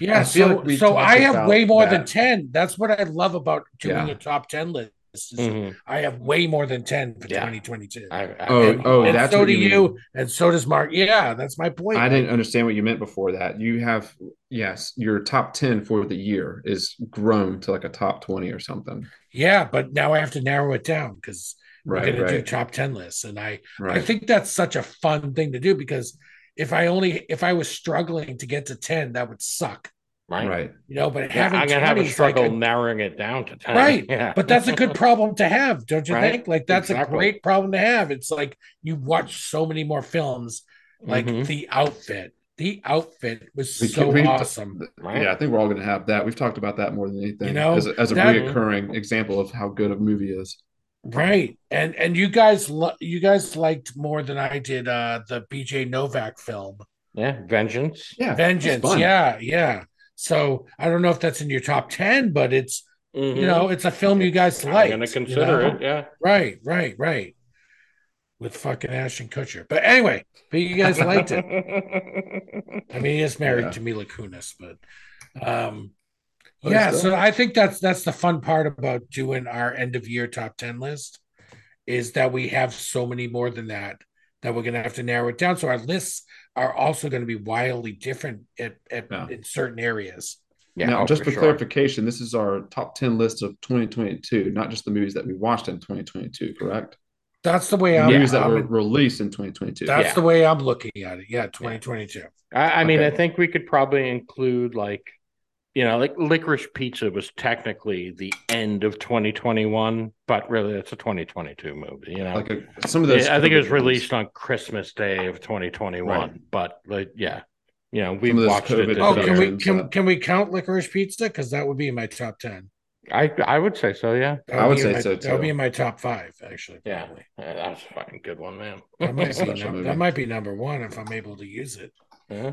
Yeah, I so like so I have way more than ten. That's what I love about doing Yeah. a top ten list. Is Mhm. I have way more than ten for Yeah. 2022. I, I, Oh, and, oh, and that's so what do you you, mean. and so does Mark. Yeah, that's my point. I didn't understand what you meant before that. You have yes, your top ten for the year is grown to like a top twenty or something. Yeah, but now I have to narrow it down because we're Right, going to do top ten lists, and I I think that's such a fun thing to do because if I only if I was struggling to get to ten, that would suck, right. right. you know. But Yeah, having I'm gonna have 20 a struggle like a- narrowing it down to ten. Right, Yeah. but that's a good problem to have, don't you Right, think? Like that's exactly. a great problem to have. It's like you watch so many more films, like Mhm. the outfit. The outfit was We so we- awesome. Right. Yeah, I think we're all going to have that. We've talked about that more than anything. You know, as a, as a that- reoccurring example of how good a movie is. Right. And and you guys lo- you guys liked more than I did uh the BJ Novak film. Yeah, vengeance. Yeah, Vengeance. Yeah, yeah. So I don't know if that's in your top 10, but it's Mhm. you know, it's a film you guys I'm like. gonna consider it. Yeah. Right, right, right. With fucking Ashton Kutcher. But anyway, but you guys liked it. I mean, he is married Yeah. to Mila Kunis, but um But yeah, so I think that's that's the fun part about doing our end of year top 10 list is that we have so many more than that that we're gonna have to narrow it down. So our lists are also going to be wildly different at, at Yeah. in certain areas. Yeah. now, oh, just for, sure. clarification, this is our top 10 list of 2022, not just the movies that we watched in 2022, correct? That's the way I'm, movies that I'm- were released in 2022. that's Yeah. the way I'm looking at it. Yeah, 2022. I, I mean, I think we could probably include like, you know, like Licorice Pizza was technically the end of 2021, but really it's a 2022 movie. You know, Like a, some of those. I think it was COVID released on Christmas Day of 2021, Right. but like, yeah, you know, we Some of those watched it. COVID This Oh, can we can, uh, can we count licorice pizza? Because that would be in my top 10. I I would say so. Yeah, That I would say my- so, That would be in my top five, actually. yeah, probably. Yeah, that's a fucking good one, man. That might, be num- that might be number one if I'm able to use it. Yeah.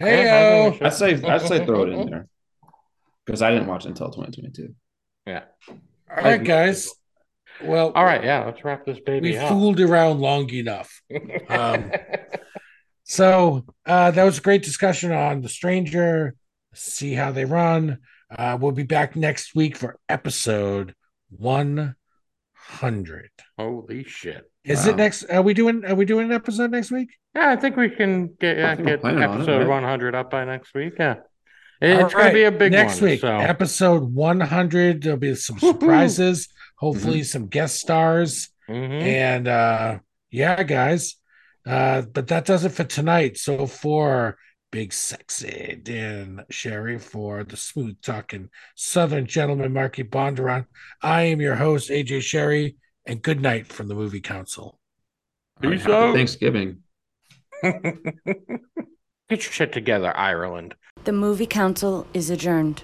Hey, I think we I'd say I'd say throw it in there because I didn't watch it until 2022. Yeah. all right, guys. Well, All right, yeah, let's wrap this baby we up. fooled around long enough. Um, So uh, that was a great discussion on The Stranger. See how they run. Uh, we'll be back next week for episode 100. Holy shit! Is Wow. it next? Are we doing? Are we doing an episode next week? Yeah, I think we can get yeah, get planning on episode right? 100 up by next week. Yeah, it's All gonna be a big next one. week. So Episode 100. There'll be some surprises. Hopefully, some guest stars. Mhm. And uh yeah, guys. Uh, but that does it for tonight. So for Big Sexy Dan Sherry, for the smooth talking Southern gentleman Marky Bondurant, I am your host, AJ Sherry, and good night from the Movie Council. All right, Peace happy out. Thanksgiving. get your shit together, Ireland. The movie council is adjourned.